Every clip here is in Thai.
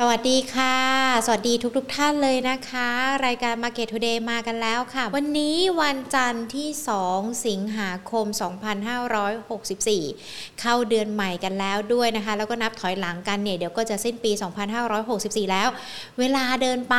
สวัสดีค่ะ สวัสดีทุกๆทท่านเลยนะคะ รายการ Market Today มากันแล้วค่ะ วันนี้วันจันทร์ที่ 2 สิงหาคม 2564 เข้าเดือนใหม่กันแล้วด้วยนะคะ แล้วก็นับถอยหลังกันเนี่ย เดี๋ยวก็จะสิ้นปี 2564 แล้ว เวลาเดินไป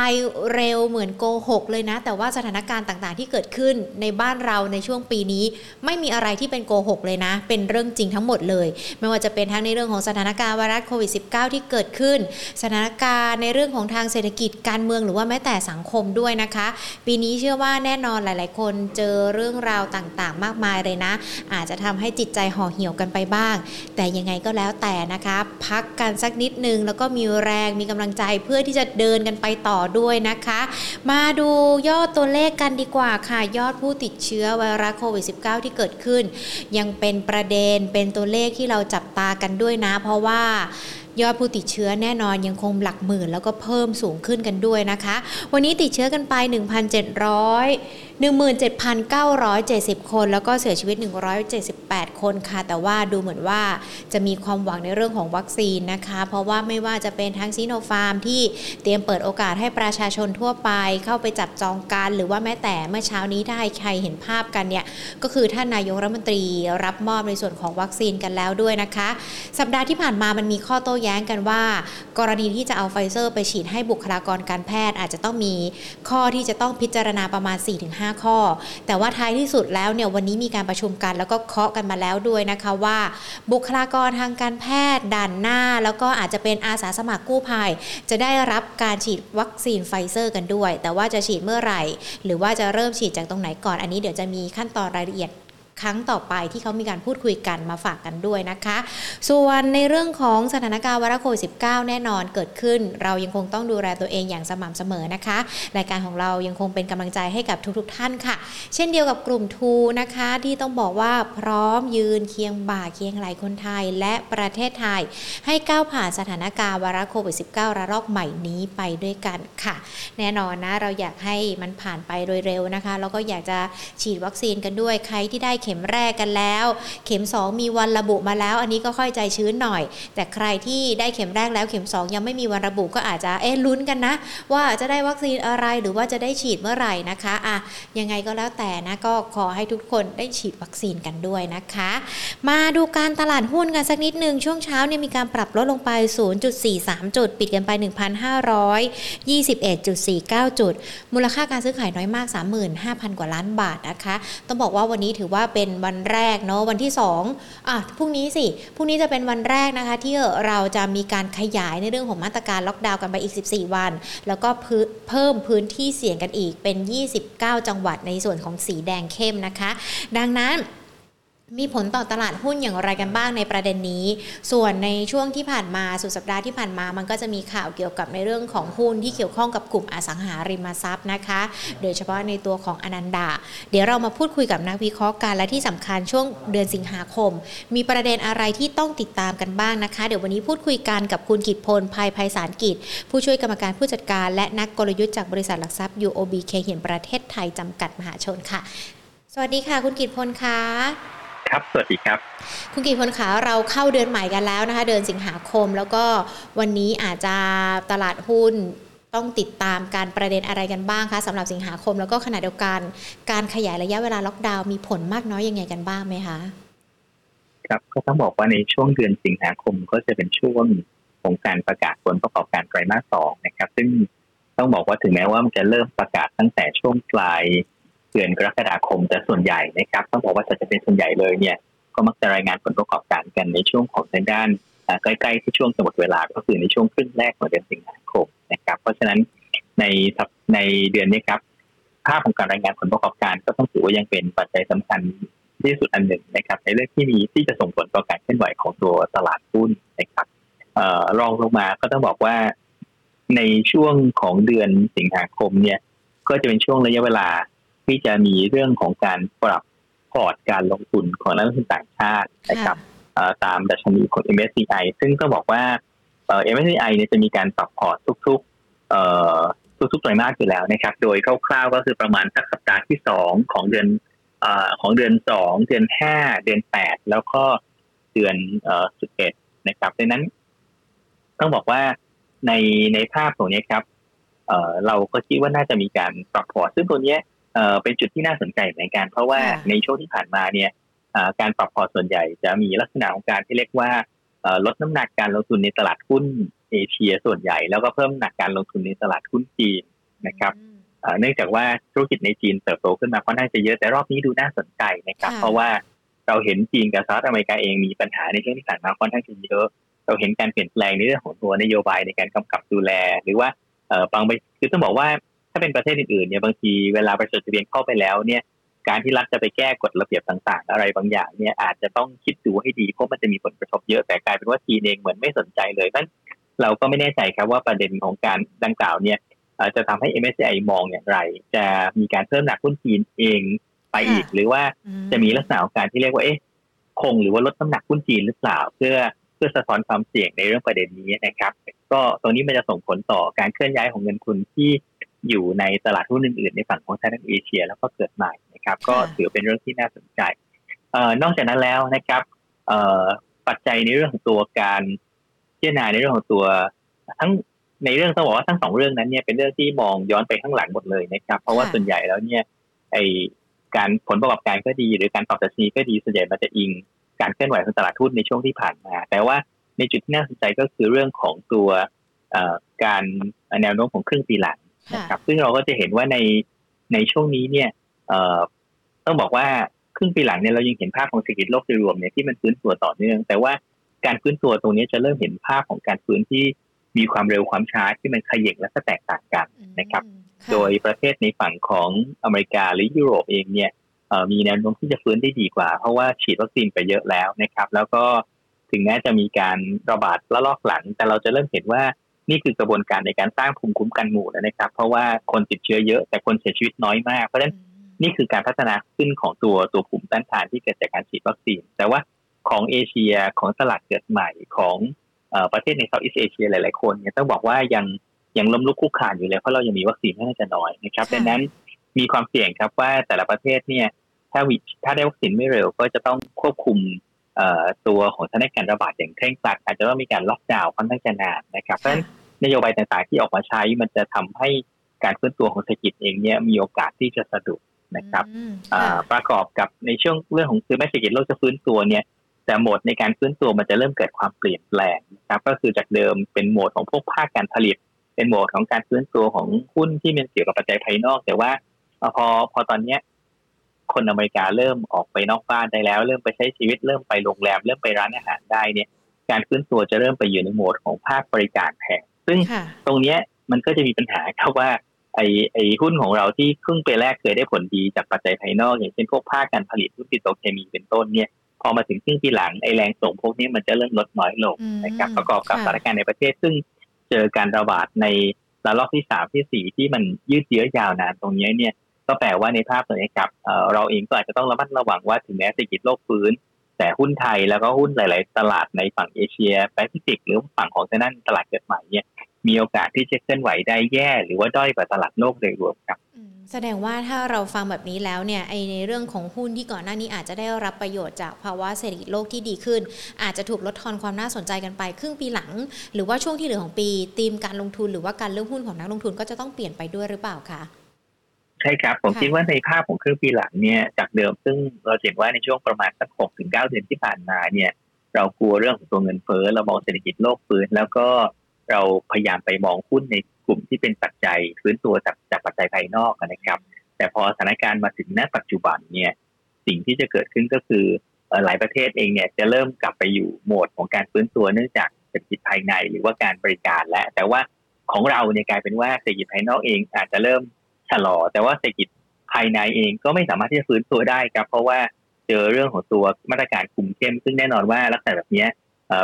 เร็วเหมือนโกหกเลยนะ แต่ว่าสถานการณ์ต่างๆ ที่เกิดขึ้นในบ้านเราในช่วงปีนี้ ไม่มีอะไรที่เป็นโกหกเลยนะ เป็นเรื่องจริงทั้งหมดเลย ไม่ว่าจะเป็นทั้งในเรื่องของสถานการณ์ไวรัสโควิด -19 ที่เกิดขึ้น สถานการณ์ในเรื่องของทางเศรษฐกิจการเมืองหรือว่าแม้แต่สังคมด้วยนะคะ ปีนี้เชื่อว่าแน่นอนหลาย ๆ คนเจอเรื่องราวต่างๆ มากมายเลยนะ อาจจะทำให้จิตใจห่อเหี่ยวกันไปบ้าง แต่ยังไงก็แล้วแต่นะคะ พักกันสักนิดนึงแล้วก็มีแรงมีกำลังใจเพื่อที่จะเดินกันไปต่อด้วยนะคะ มาดูยอดตัวเลขกันดีกว่าค่ะยอดผู้ติดเชื้อไวรัสโควิด -19 ที่เกิดขึ้น ยังเป็นประเด็นเป็นตัวเลขที่เราจับตากันด้วยนะ เพราะว่า ยอดผู้ติดเชื้อแน่นอนยังคงหลักหมื่น แล้วก็เพิ่มสูงขึ้นกันด้วยนะคะ วันนี้ติดเชื้อกันไป 1,700 17,970 คน แล้วก็เสียชีวิต 178 คนค่ะ แต่ว่าดูเหมือนว่าจะมีความหวังในเรื่องของวัคซีนนะคะ เพราะว่าไม่ว่าจะเป็นทั้งซีโนฟาร์มที่เตรียมเปิดโอกาสให้ประชาชนทั่วไปเข้าไปจับจองกันหรือว่าแม้แต่เมื่อเช้านี้ถ้ใครเห็นภาพกันเนี่ย ก็คือท่านนายกรัฐมนตรีรับมอบในส่วนของวัคซีนกันแล้วด้วยนะคะ สัปดาห์ที่ผ่านมามันมีข้อโต้แย้งกันว่า กรณีที่จะเอาไฟเซอร์ไปฉีดให้บุคลากรการแพทย์อาจจะต้องมีข้อที่จะต้องพิจารณาประมาณ 4-5 5 ข้อ แต่ว่าท้ายที่สุดแล้วเนี่ยวันนี้มีการประชุมกัน แล้วก็เคาะกันมาแล้วด้วยนะคะว่า บุคลากรทางการแพทย์ด่านหน้า แล้วก็อาจจะเป็นอาสาสมัครกู้ภัย จะได้รับการฉีดวัคซีนไฟเซอร์กันด้วย แต่ว่าจะฉีดเมื่อไหร่ หรือว่าจะเริ่มฉีดจากตรงไหนก่อนอันนี้เดี๋ยวจะมีขั้นตอนรายละเอียด ครั้งต่อไปที่เขามีการพูดคุยกันมาฝากกันด้วยนะคะ ส่วนในเรื่องของสถานการณ์วัคโควิด -19 แน่นอนเกิดขึ้น เรายังคงต้องดูแลตัวเองอย่างสม่ำเสมอนะคะ รายการของเรายังคงเป็นกำลังใจให้กับทุกๆทท่านค่ะ เช่นเดียวกับกลุ่มทูนะคะ ที่ต้องบอกว่าพร้อมยืนเคียงบ่าเคียงไหลคนไทยและประเทศไทย ให้ก้าวผ่านสถานการณ์วัคโควิด -19 ระลอกใหม่นี้ไปด้วยกันค่ะ แน่นอนนะเราอยากให้มันผ่านไปโดยเร็วนะคะแล้วก็อยากจะฉีดวัคซีนกันด้วยใครที่ได้เข็มแรกกันแล้ว เข็ม 2 มีวันระบุมาแล้ว อันนี้ก็ค่อยใจชื้นหน่อย แต่ใครที่ได้เข็มแรกแล้วเข็ม 2 ยังไม่มีวันระบุก็อาจจะเอ๊ะลุ้นกันนะ ว่าจะได้วัคซีนอะไรหรือว่าจะได้ฉีดเมื่อไหร่นะคะอะยังไงก็แล้วแต่นะก็ขอให้ทุกคนได้ฉีดวัคซีนกันด้วยนะคะ มาดูการตลาดหุ้นกันสักนิดหนึ่งช่วงเช้าเนี่ยมีการปรับลดลงไป 0.43 จุด ปิดกันไป 1,521.49 จุด มูลค่าการซื้อขายน้อยมาก 35,000 กว่าล้านบาทนะคะ ต้องบอกว่าวันนี้ถือว่าเป็นวันแรกเนาะวันที่2อะพรุ่งนี้สิพรุ่งนี้จะเป็นวันแรกนะคะ ที่เราจะมีการขยายในเรื่องของมาตรการล็อกดาวน์กันไปอีก 14 วัน แล้วก็เพิ่มพื้นที่เสี่ยงกันอีกเป็น 29 จังหวัดในส่วนของสีแดงเข้มนะคะ ดังนั้น มีผลต่อตลาดหุ้นอย่างไรกันบ้างในประเด็นนี้ ส่วนในช่วงที่ผ่านมาสุดสัปดาห์ที่ผ่านมา มันก็จะมีข่าวเกี่ยวกับในเรื่องของหุ้นที่เกี่ยวข้องกับกลุ่มอสังหาริมทรัพย์นะคะ โดยเฉพาะในตัวของอนันดา เดี๋ยวเรามาพูดคุยกับนักวิเคราะห์กันและที่สำคัญช่วงเดือนสิงหาคม มีประเด็นอะไรที่ต้องติดตามกันบ้างนะคะ เดี๋ยววันนี้พูดคุยกันกับคุณกิตพลภัยภัยสารกิจ ผู้ช่วยกรรมการผู้จัดการ และนักกลยุทธ์จากบริษัทหลักทรัพย์ UOB เคเหียนประเทศไทยจำกัดมหาชนค่ะ สวัสดีค่ะ คุณกิตพลค่ะ ครับ สวัสดีครับ คุณกีพลขาเราเข้าเดือนใหม่กันแล้วนะคะ เดือนสิงหาคม แล้วก็วันนี้อาจจะตลาดหุ้นต้องติดตามการประเด็นอะไรกันบ้างคะสำหรับสิงหาคม แล้วก็ขณะเดียวกันการขยายระยะเวลาล็อกดาวน์มีผลมากน้อยยังไงกันบ้างไหมคะ ครับก็ต้องบอกว่าในช่วงเดือนสิงหาคมก็จะเป็นช่วงของการประกาศผลประกอบการไตรมาสสองนะครับ ซึ่งต้องบอกว่าถึงแม้ว่ามันจะเริ่มประกาศตั้งแต่ช่วงปลาย เดือนกรกฎาคมแต่ส่วนใหญ่นะครับต้องบอกว่าจะเป็นส่วนใหญ่เลยเนี่ยก็มักจะรายงานผลประกอบการกันในช่วงของในด้านใกล้ๆที่ช่วงจะหมดเวลาก็คือในช่วงครึ่งแรกของเดือนสิงหาคมนะครับ เพราะฉะนั้นในในเดือนนี้ครับภาพของการรายงานผลประกอบการก็ต้องถือว่ายังเป็นปัจจัยสำคัญที่สุดอันหนึ่งนะครับ ในเรื่องที่มีที่จะส่งผลต่อการเคลื่อนไหวของตัวตลาดหุ้นนะครับรองลงมาก็ต้องบอกว่าในช่วงของเดือนสิงหาคมเนี่ย ก็จะเป็นช่วงระยะเวลา ที่จะมีเรื่องของการปรับพอร์ตการลงทุนของนักลงทุนต่างชาตินะครับตามดัชนีของ MSCI ซึ่งก็บอกว่า MSCI เนี่ยจะมีการปรับพอร์ตทุกๆทุกๆไตรมาสอยู่แล้วนะครับ โดยคร่าวๆก็คือประมาณสักสัปดาห์ที่สองของเดือนของเดือนสองเดือนห้าเดือนแปดแล้วก็เดือนสิบเอ็ดนะครับดังนั้น ต้องบอกว่าในในภาพตรงนี้ครับเอ่อเราก็คิดว่าน่าจะมีการปรับพอร์ตซึ่งตัวเนี้ย เอ่อเป็นจุดที่น่าสนใจเหมือนกัน เพราะว่าในช่วงที่ผ่านมาเนี่ยการปรับพอร์ตส่วนใหญ่จะมีลักษณะของการที่เรียกว่าลดน้ำหนักการลงทุนในตลาดหุ้นเอเชียส่วนใหญ่ แล้วก็เพิ่มหนักการลงทุนในตลาดหุ้นจีนนะครับเนื่องจากว่าธุรกิจในจีนเติบโตขึ้นมาค่อนข้างจะเยอะแต่รอบนี้ดูน่าสนใจนะครับ เพราะว่าเราเห็นจีนกับสหรัฐอเมริกาเองมีปัญหาในช่วงที่ผ่านมาค่อนข้างจะเยอะ เราเห็นการเปลี่ยนแปลงในเรื่องของตัวนโยบายในการกำกับดูแล หรือว่าเออบางคือต้องบอกว่า ถ้าเป็นประเทศอื่นๆเนี่ยบางทีเวลาไปจดทะเบียนเข้าไปแล้วเนี่ยการที่รัฐจะไปแก้กฎระเบียบต่างๆ อะไรบางอย่างเนี่ยอาจจะต้องคิดดูให้ดีเพราะมันจะมีผลกระทบเยอะแต่กลายเป็นว่าจีนเองเหมือนไม่สนใจเลยนั้นเราก็ไม่แน่ใจครับว่าประเด็นของการดังกล่าวเนี่ยจะทำให้ MSCI มองอย่างไร จะมีการเพิ่มหนักหุ้นจีนเองไปอีก หรือว่าจะมีลักษณะของการที่เรียกว่าเอ๊ะคงหรือว่าลดน้ำหนักหุ้นจีนหรือเปล่า เพื่อเพื่อสะท้อนความเสี่ยงในเรื่องประเด็นนี้นะครับ ก็ตรงนี้มันจะส่งผลต่อการเคลื่อนย้ายของเงินทุนที่ อยู่ในตลาดหุ้นอื่นๆ ในฝั่งของทางเอเชีย แล้วก็เกิดใหม่นะครับ ก็ถือเป็นเรื่องที่น่าสนใจเอ่อนอกจากนั้นแล้วนะครับเอ่อปัจจัยในเรื่องของตัวการพิจารณาในเรื่องของตัวทั้งในเรื่องต้องบอกว่าทั้งสองเรื่องนั้นเนี่ยเป็นเรื่องที่มองย้อนไปข้างหลังหมดเลยนะครับ เพราะว่าส่วนใหญ่แล้วเนี่ยไอการผลประกอบการก็ดี หรือการปรับดัชนีก็ดีส่วนใหญ่มันจะอิงการเคลื่อนไหวของตลาดทุนในช่วงที่ผ่านมา แต่ว่าในจุดที่น่าสนใจก็คือเรื่องของตัวการแนวโน้มของครึ่งปีหลัง นะครับซึ่งเราก็จะเห็นว่าในในช่วงนี้เนี่ยต้องบอกว่าครึ่งปีหลังเนี่ยเรายังเห็นภาพของเศรษฐกิจโลกโดยรวมเนี่ยที่มันฟื้นตัวต่อเนื่อง แต่ว่าการฟื้นตัวตรงนี้จะเริ่มเห็นภาพของการฟื้นที่มีความเร็วความช้าที่มันขย่งและก็แตกต่างกันนะครับ โดยประเทศในฝั่งของอเมริกาหรือยุโรปเองเนี่ยมีแนวโน้มที่จะฟื้นได้ดีกว่า เพราะว่าฉีดวัคซีนไปเยอะแล้วนะครับ แล้วก็ถึงแม้จะมีการระบาดระลอกหลัง แต่เราจะเริ่มเห็นว่า นี่คือกระบวนการในการสร้างภูมิคุ้มกันหมู่นะครับ เพราะว่าคนติดเชื้อเยอะแต่คนเสียชีวิตน้อยมาก เพราะฉะนั้นนี่คือการพัฒนาขึ้นของตัวตัวภูมิต้านทานที่เกิดจากการฉีดวัคซีน แต่ว่าของเอเชียของตลาดเกิดใหม่ของประเทศในเซาท์อีสเอเชียหลาย ๆ คนเนี่ยต้องบอกว่ายังยังล้มลุกคุกคานอยู่เลยเพราะเรายังมีวัคซีนค่อนข้างจะน้อยนะครับดังนั้นมีความเสี่ยงครับว่าแต่ละประเทศเนี่ยถ้าวิถ้าได้วัคซีนไม่เร็วก็จะต้องควบคุม ตัวของสถานการณ์ระบาดอย่างเคร่งครัดอาจจะต้องมีการล็อกดาวน์ค่อนข้างจะนานนะครับเพราะฉะนั้นนโยบายต่างๆที่ออกมาใช้มันจะทำให้การเคลื่อนตัวของเศรษฐกิจเองเนี่ยมีโอกาสที่จะสะดุดนะครับประกอบกับในช่วงเรื่องของคือแม้เศรษฐกิจโลกจะฟื้นตัวเนี่ยแต่โหมดในการฟื้นตัวมันจะเริ่มเกิดความเปลี่ยนแปลงนะครับก็คือจากเดิมเป็นโหมดของพวกภาคการผลิต เป็นโหมดของการฟื้นตัวของหุ้นที่มันเกี่ยวกับปัจจัยภายนอก แต่ว่าพอพอตอนเนี้ย คนอเมริกาเริ่มออกไปนอกบ้านได้แล้ว เริ่มไปใช้ชีวิต เริ่มไปโรงแรม เริ่มไปร้านอาหารได้เนี่ย การฟื้นตัวจะเริ่มไปอยู่ในโหมดของภาคบริการแทนซึ่งตรงเนี้ยมันก็จะมีปัญหาครับว่าไอ้ไอ้หุ้นของเราที่ครึ่งปีแรกเคยได้ผลดีจากปัจจัยภายนอก อย่างเช่นพวกภาคการผลิตหุ้นปิโตรเคมีเป็นต้นเนี่ยพอมาถึงครึ่งปีหลังไอแรงส่งพวกนี้มันจะเริ่มลดน้อยลงนะครับประกอบกับสถานการณ์ในประเทศ ซึ่งเจอการระบาดในระลอกที่สามที่สี่ที่มันยืดเยื้อยาวนานตรงนี้เนี่ย ก็แปลว่าในภาพนี้ครับเราเองก็อาจจะต้องระมัดระวังว่าถึงแม้เศรษฐกิจโลกฟื้น แต่หุ้นไทยแล้วก็หุ้นหลาย ๆ ตลาดในฝั่งเอเชียแปซิฟิกหรือฝั่งของทางด้านตลาดเกิดใหม่เนี่ยมีโอกาสที่จะเคลื่อนไหวได้แย่หรือว่าด้อยกว่าตลาดโลกโดยรวมครับแสดงว่าถ้าเราฟังแบบนี้แล้วเนี่ยไอในเรื่องของหุ้นที่ก่อนหน้านี้อาจจะได้รับประโยชน์จากภาวะเศรษฐกิจโลกที่ดีขึ้น อาจจะถูกลดทอนความน่าสนใจกันไป ครึ่งปีหลัง หรือว่าช่วงที่เหลือของปีธีมการลงทุนหรือว่าการเลือกหุ้นของนักลงทุนก็จะต้องเปลี่ยนไปด้วยหรือเปล่าคะ ใช่ครับ ผมคิดว่าในภาพของครึ่งปีหลังเนี่ยจากเดิมซึ่งเราเห็นว่าในช่วงประมาณสักหกถึงเก้าเดือนที่ผ่านมาเนี่ยเรากลัวเรื่องของตัวเงินเฟ้อเรามองเศรษฐกิจโลกฟื้นแล้วก็เราพยายามไปมองหุ้นในกลุ่มที่เป็นปัจจัยฟื้นตัวจากจากปัจจัยภายนอกนะครับ แต่พอสถานการณ์มาถึงณปัจจุบันเนี่ยสิ่งที่จะเกิดขึ้นก็คือหลายประเทศเองเนี่ยจะเริ่มกลับไปอยู่โหมดของการฟื้นตัวเนื่องจากเศรษฐกิจภายในหรือว่าการบริการแล้วแต่ว่าของเราเนี่ยกลายเป็นว่าเศรษฐกิจภายนอกเองอาจจะเริ่ม ชะลอ แต่ว่าเศรษฐกิจภายในเองก็ไม่สามารถที่จะฟื้นตัวได้ครับ เพราะว่าเจอเรื่องของตัวมาตรการคุมเข้ม ซึ่งแน่นอนว่าลักษณะแบบนี้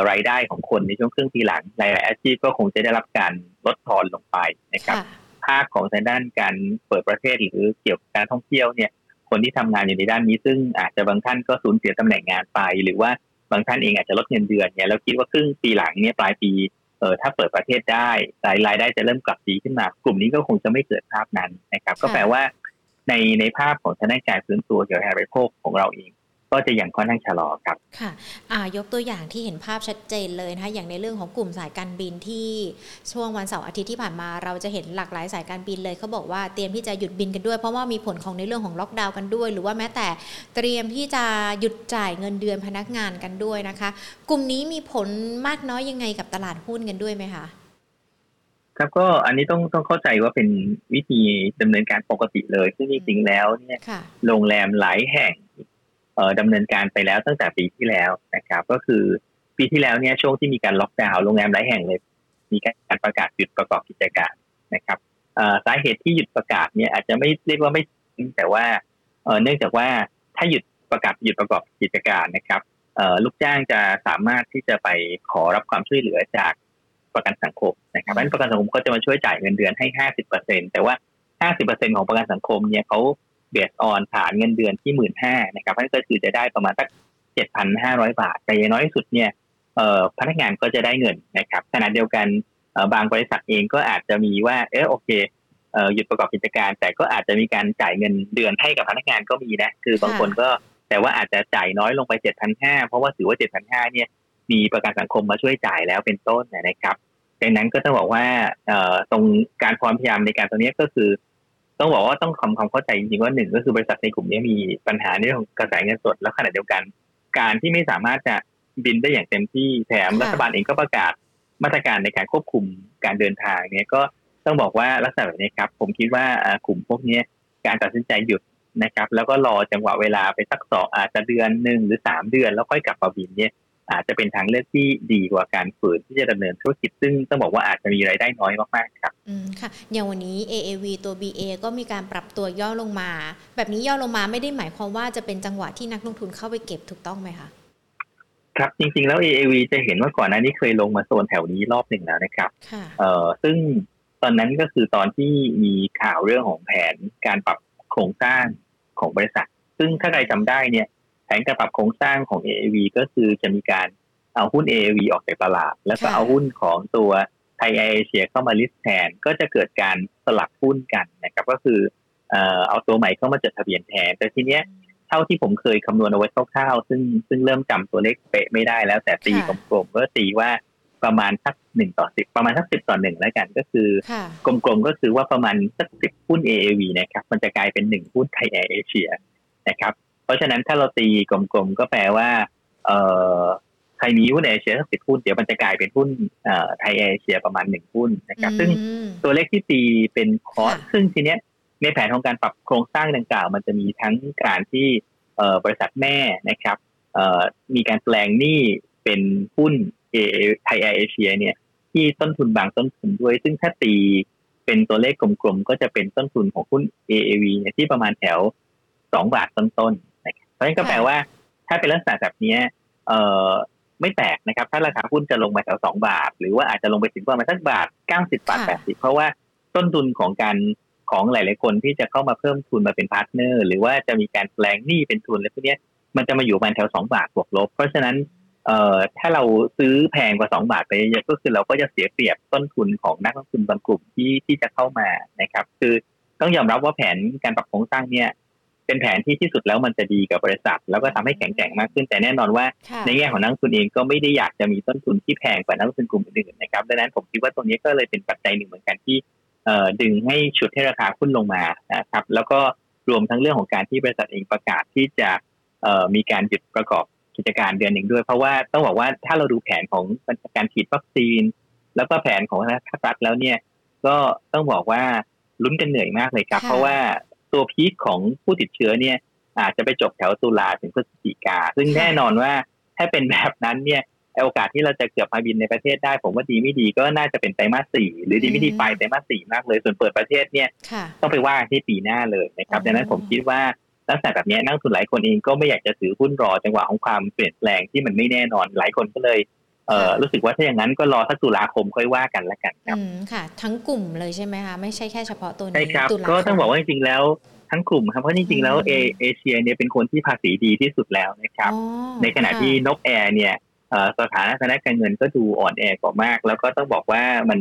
รายได้ของคนในช่วงครึ่งปีหลังหลายๆอาชีพก็คงจะได้รับการลดทอนลงไปนะครับภาคของทางด้านการเปิดประเทศหรือเกี่ยวกับการท่องเที่ยวเนี่ย คนที่ทำงานอยู่ในด้านนี้ ซึ่งอาจจะบางท่านก็สูญเสียตำแหน่งงานไป หรือว่าบางท่านเองอาจจะลดเงินเดือนเนี่ยเราคิดว่าครึ่งปีหลังเนี่ยปลายปี เออถ้าเปิดประเทศได้รายรายได้จะเริ่มกลับดีขึ้นมา กลุ่มนี้ก็คงจะไม่เกิดภาพนั้นนะครับ ก็แปลว่าในในภาพของทางด้าคารฟื้นตัวเกี่ยวกับบริโภคของเราเอง ก็จะยังค่อนข้างชะลอครับ ค่ะอ่ายกตัวอย่างที่เห็นภาพชัดเจนเลยนะคะอย่างในเรื่องของกลุ่มสายการบินที่ช่วงวันเสาร์อาทิตย์ที่ผ่านมาเราจะเห็นหลากหลายสายการบินเลยเขาบอกว่าเตรียมที่จะหยุดบินกันด้วยเพราะว่ามีผลของในเรื่องของล็อกดาวน์กันด้วย หรือว่าแม้แต่เตรียมที่จะหยุดจ่ายเงินเดือนพนักงานกันด้วยนะคะ กลุ่มนี้มีผลมากน้อยยังไงกับตลาดหุ้นกันด้วยไหมคะครับก็อันนี้ต้องต้องเข้าใจว่าเป็นวิธีดำเนินการปกติเลย ซึ่งจริงๆแล้วเนี่ยโรงแรมหลายแห่งเอ่อ ดำเนินการไปแล้วตั้งแต่ปีที่แล้วนะครับ ก็คือปีที่แล้วเนี่ยช่วงที่มีการล็อกดาวน์โรงแรมหลายแห่งเลย มีการประกาศหยุดประกอบกิจการนะครับสาเหตุที่หยุดประกาศเนี่ยอาจจะไม่เรียกว่าไม่แต่ว่าเนื่องจากว่าถ้าหยุดประกาศหยุดประกอบกิจการนะครับลูกจ้างจะสามารถที่จะไปขอรับความช่วยเหลือจากประกันสังคมนะครับเพราะประกันสังคมก็จะมาช่วยจ่ายเงินเดือนให้ห้าสิบเปอร์เซ็นแต่ว่าห้าสิบเปอร์เซ็นของประกันสังคมเนี่ยเขา เบสออนฐานเงินเดือนที่หมื่นห้านะครับนั่นก็คือจะได้ประมาณสักเจ็ดพันห้าร้อยบาท แต่อย่างน้อยที่สุดเนี่ยพนักงานก็จะได้เงินนะครับขณะเดียวกันบางบริษัทเองก็อาจจะมีว่า เออโอเคหยุดประกอบกิจการ แต่ก็อาจจะมีการจ่ายเงินเดือนให้กับพนักงานก็มีนะคือบางคนก็แต่ว่าอาจจะจ่ายน้อยลงไปเจ็ดพันห้าเพราะว่าถือว่าเจ็ดพันห้าเนี่ยมีประกันสังคมมาช่วยจ่ายแล้วเป็นต้นนะครับดังนั้นก็ต้องบอกว่าตรงการความพยายามในการตรงนี้ก็คือ ต้องบอกว่าต้องทำความเข้าใจจริงๆว่าหนึ่งก็คือบริษัทในกลุ่มนี้มีปัญหาในเรื่องกระแสเงินสดแล้วขณะเดียวกัน การที่ไม่สามารถจะบินได้อย่างเต็มที่แถมรัฐบาลเองก็ประกาศมาตรการในการควบคุมการเดินทางเนี่ยก็ต้องบอกว่าลักษณะแบบนี้ครับ ผมคิดว่ากลุ่มพวกนี้การตัดสินใจหยุดนะครับ แล้วก็รอจังหวะเวลาไปสักสองอาจจะเดือนหนึ่งหรือสามเดือนแล้วค่อยกลับมาบินเนี่ย อาจจะเป็นทางเลือกที่ดีกว่าการฝืนที่จะดำเนินธุรกิจซึ่งต้องบอกว่าอาจจะมีรายได้น้อยมากๆครับอืมค่ะอย่างวันนี้ AAV ตัว BA ก็มีการปรับตัวย่อลงมา แบบนี้ย่อลงมาไม่ได้หมายความว่าจะเป็นจังหวะที่นักลงทุนเข้าไปเก็บถูกต้องไหมคะครับจริงๆแล้ว AAV จะเห็นว่าก่อนหน้านี้เคยลงมาโซนแถวนี้รอบหนึ่งแล้วนะครับเอ่อซึ่งตอนนั้นก็คือตอนที่มีข่าวเรื่องของแผนการปรับโครงสร้างของบริษัท ซึ่งถ้าใครจำได้เนี่ย แผนการปรับโครงสร้างของ AAV ก็คือจะมีการเอาหุ้น AAV ออกจากตลาด แล้วก็เอาหุ้นของตัวไทยเอเชียเข้ามาลิสต์แทนก็จะเกิดการสลับหุ้นกันนะครับ ก็คือเอาตัวใหม่เข้ามาจดทะเบียนแทน แต่ทีเนี้ยเท่าที่ผมเคยคำนวณเอาไว้คร่าวๆ ซึ่งซึ่งเริ่มจำตัวเลขเป๊ะไม่ได้แล้ว แต่ตีกลมๆก็ตีว่าประมาณสักหนึ่งต่อสิบประมาณสักสิบต่อหนึ่งแล้วกันก็คือกลมๆก็คือว่าประมาณสักสิบหุ้น AAV นะครับ มันจะกลายเป็นหนึ่งหุ้นไทยแอร์เอเชียนะครับ เพราะฉะนั้นถ้าเราตีกลมๆก็แปลว่า เอ่อใครมีหุ้นเอเชียสักสิบหุ้นเดี๋ยวมันจะกลายเป็นหุ้นไทยเอเชียประมาณหนึ่งหุ้นนะครับ ซึ่งตัวเลขที่ตีเป็น cost ซึ่งทีเนี้ยในแผนของการปรับโครงสร้างดังกล่าว มันจะมีทั้งการที่บริษัทแม่นะครับมีการแปลงหนี้เป็นหุ้นเอไทยเอเชียเนี่ยที่ต้นทุนบางต้นทุนด้วย ซึ่งถ้าตีเป็นตัวเลขกลมๆ ก็จะเป็นต้นทุนของหุ้น AAV เนี่ยที่ประมาณแถวสองบาทต้นๆนะครับ เพราะฉะนั้นก็แปลว่า ถ้าเป็นลักษณะแบบนี้เอ่อไม่แปลกนะครับ ถ้าราคาหุ้นจะลงมาแถวสองบาท หรือว่าอาจจะลงไปถึงประมาณสักบาทเก้าสิบบาทแปดสิบเพราะว่าต้นทุนของการของหลาย ๆ คนที่จะเข้ามาเพิ่มทุนมาเป็น partner หรือว่าจะมีการแปลงหนี้เป็นทุนอะไรพวกนี้มันจะมาอยู่ประมาณแถวสองบาทบวกลบ เพราะฉะนั้นเอ่อถ้าเราซื้อแพงกว่าสองบาทไปเยอะก็คือเราก็จะเสียเปรียบต้นทุนของนักลงทุนบางกลุ่มที่ที่จะเข้ามานะครับ คือต้องยอมรับว่าแผนการปรับโครงสร้างเนี่ย เป็นแผนที่ที่สุดแล้วมันจะดีกับบริษัท แล้วก็ทำให้แข็งแกร่งมากขึ้น แต่แน่นอนว่า ในแง่ของนักทุนเองก็ไม่ได้อยากจะมีต้นทุนที่แพงกว่านักทุนกลุ่มอื่นๆนะครับดังนั้นผมคิดว่าตรงนี้ก็เลยเป็นปัจจัยหนึ่งเหมือนกันที่ดึงให้ชุดให้ราคาหุ้นลงมานะครับ แล้วก็รวมทั้งเรื่องของการที่บริษัทเองประกาศที่จะมีการหยุดประกอบกิจการเดือนหนึ่งด้วย เพราะว่าต้องบอกว่าถ้าเราดูแผนของการฉีดวัคซีน แล้วก็แผนของภาครัฐแล้วเนี่ยก็ต้องบอกว่าลุ้นกันเหนื่อยมากเลยครับ เพราะว่า ตัวพีคของผู้ติดเชื้อเนี่ยอาจจะไปจบแถวตุลาถึงพฤศจิกา ซึ่งแน่นอนว่าถ้าเป็นแบบนั้นเนี่ยโอกาสที่เราจะเกือบมาบินในประเทศได้ ผมว่าดีไม่ดีก็น่าจะเป็นไตรมาสสี่หรือดีไม่ดีไปไตรมาสสี่มากเลย ส่วนเปิดประเทศเนี่ยต้องไปว่าที่ปีหน้าเลยนะครับดังนั้นผมคิดว่าลักษณะแบบนี้นักทุนหลายคนเองก็ไม่อยากจะถือหุ้นรอจังหวะของความเปลี่ยนแปลงที่มันไม่แน่นอนหลายคนก็เลย เออรู้สึกว่าถ้าอย่างนั้นก็รอสักตุลาคมค่อยว่ากันละกันครับค่ะ ทั้งกลุ่มเลยใช่ไหมคะไม่ใช่แค่เฉพาะตัวนี้ใช่ครับก็ต้องบอกว่าจริงๆแล้วทั้งกลุ่มครับเพราะจริงๆแล้วเอเอเชียเนี่ยเป็นคนที่ภาษีดีที่สุดแล้วนะครับ ในขณะที่นกแอร์เนี่ยสถานะทางด้านการเงินก็ดูอ่อนแอกว่ามาก แล้วก็ต้องบอกว่ามัน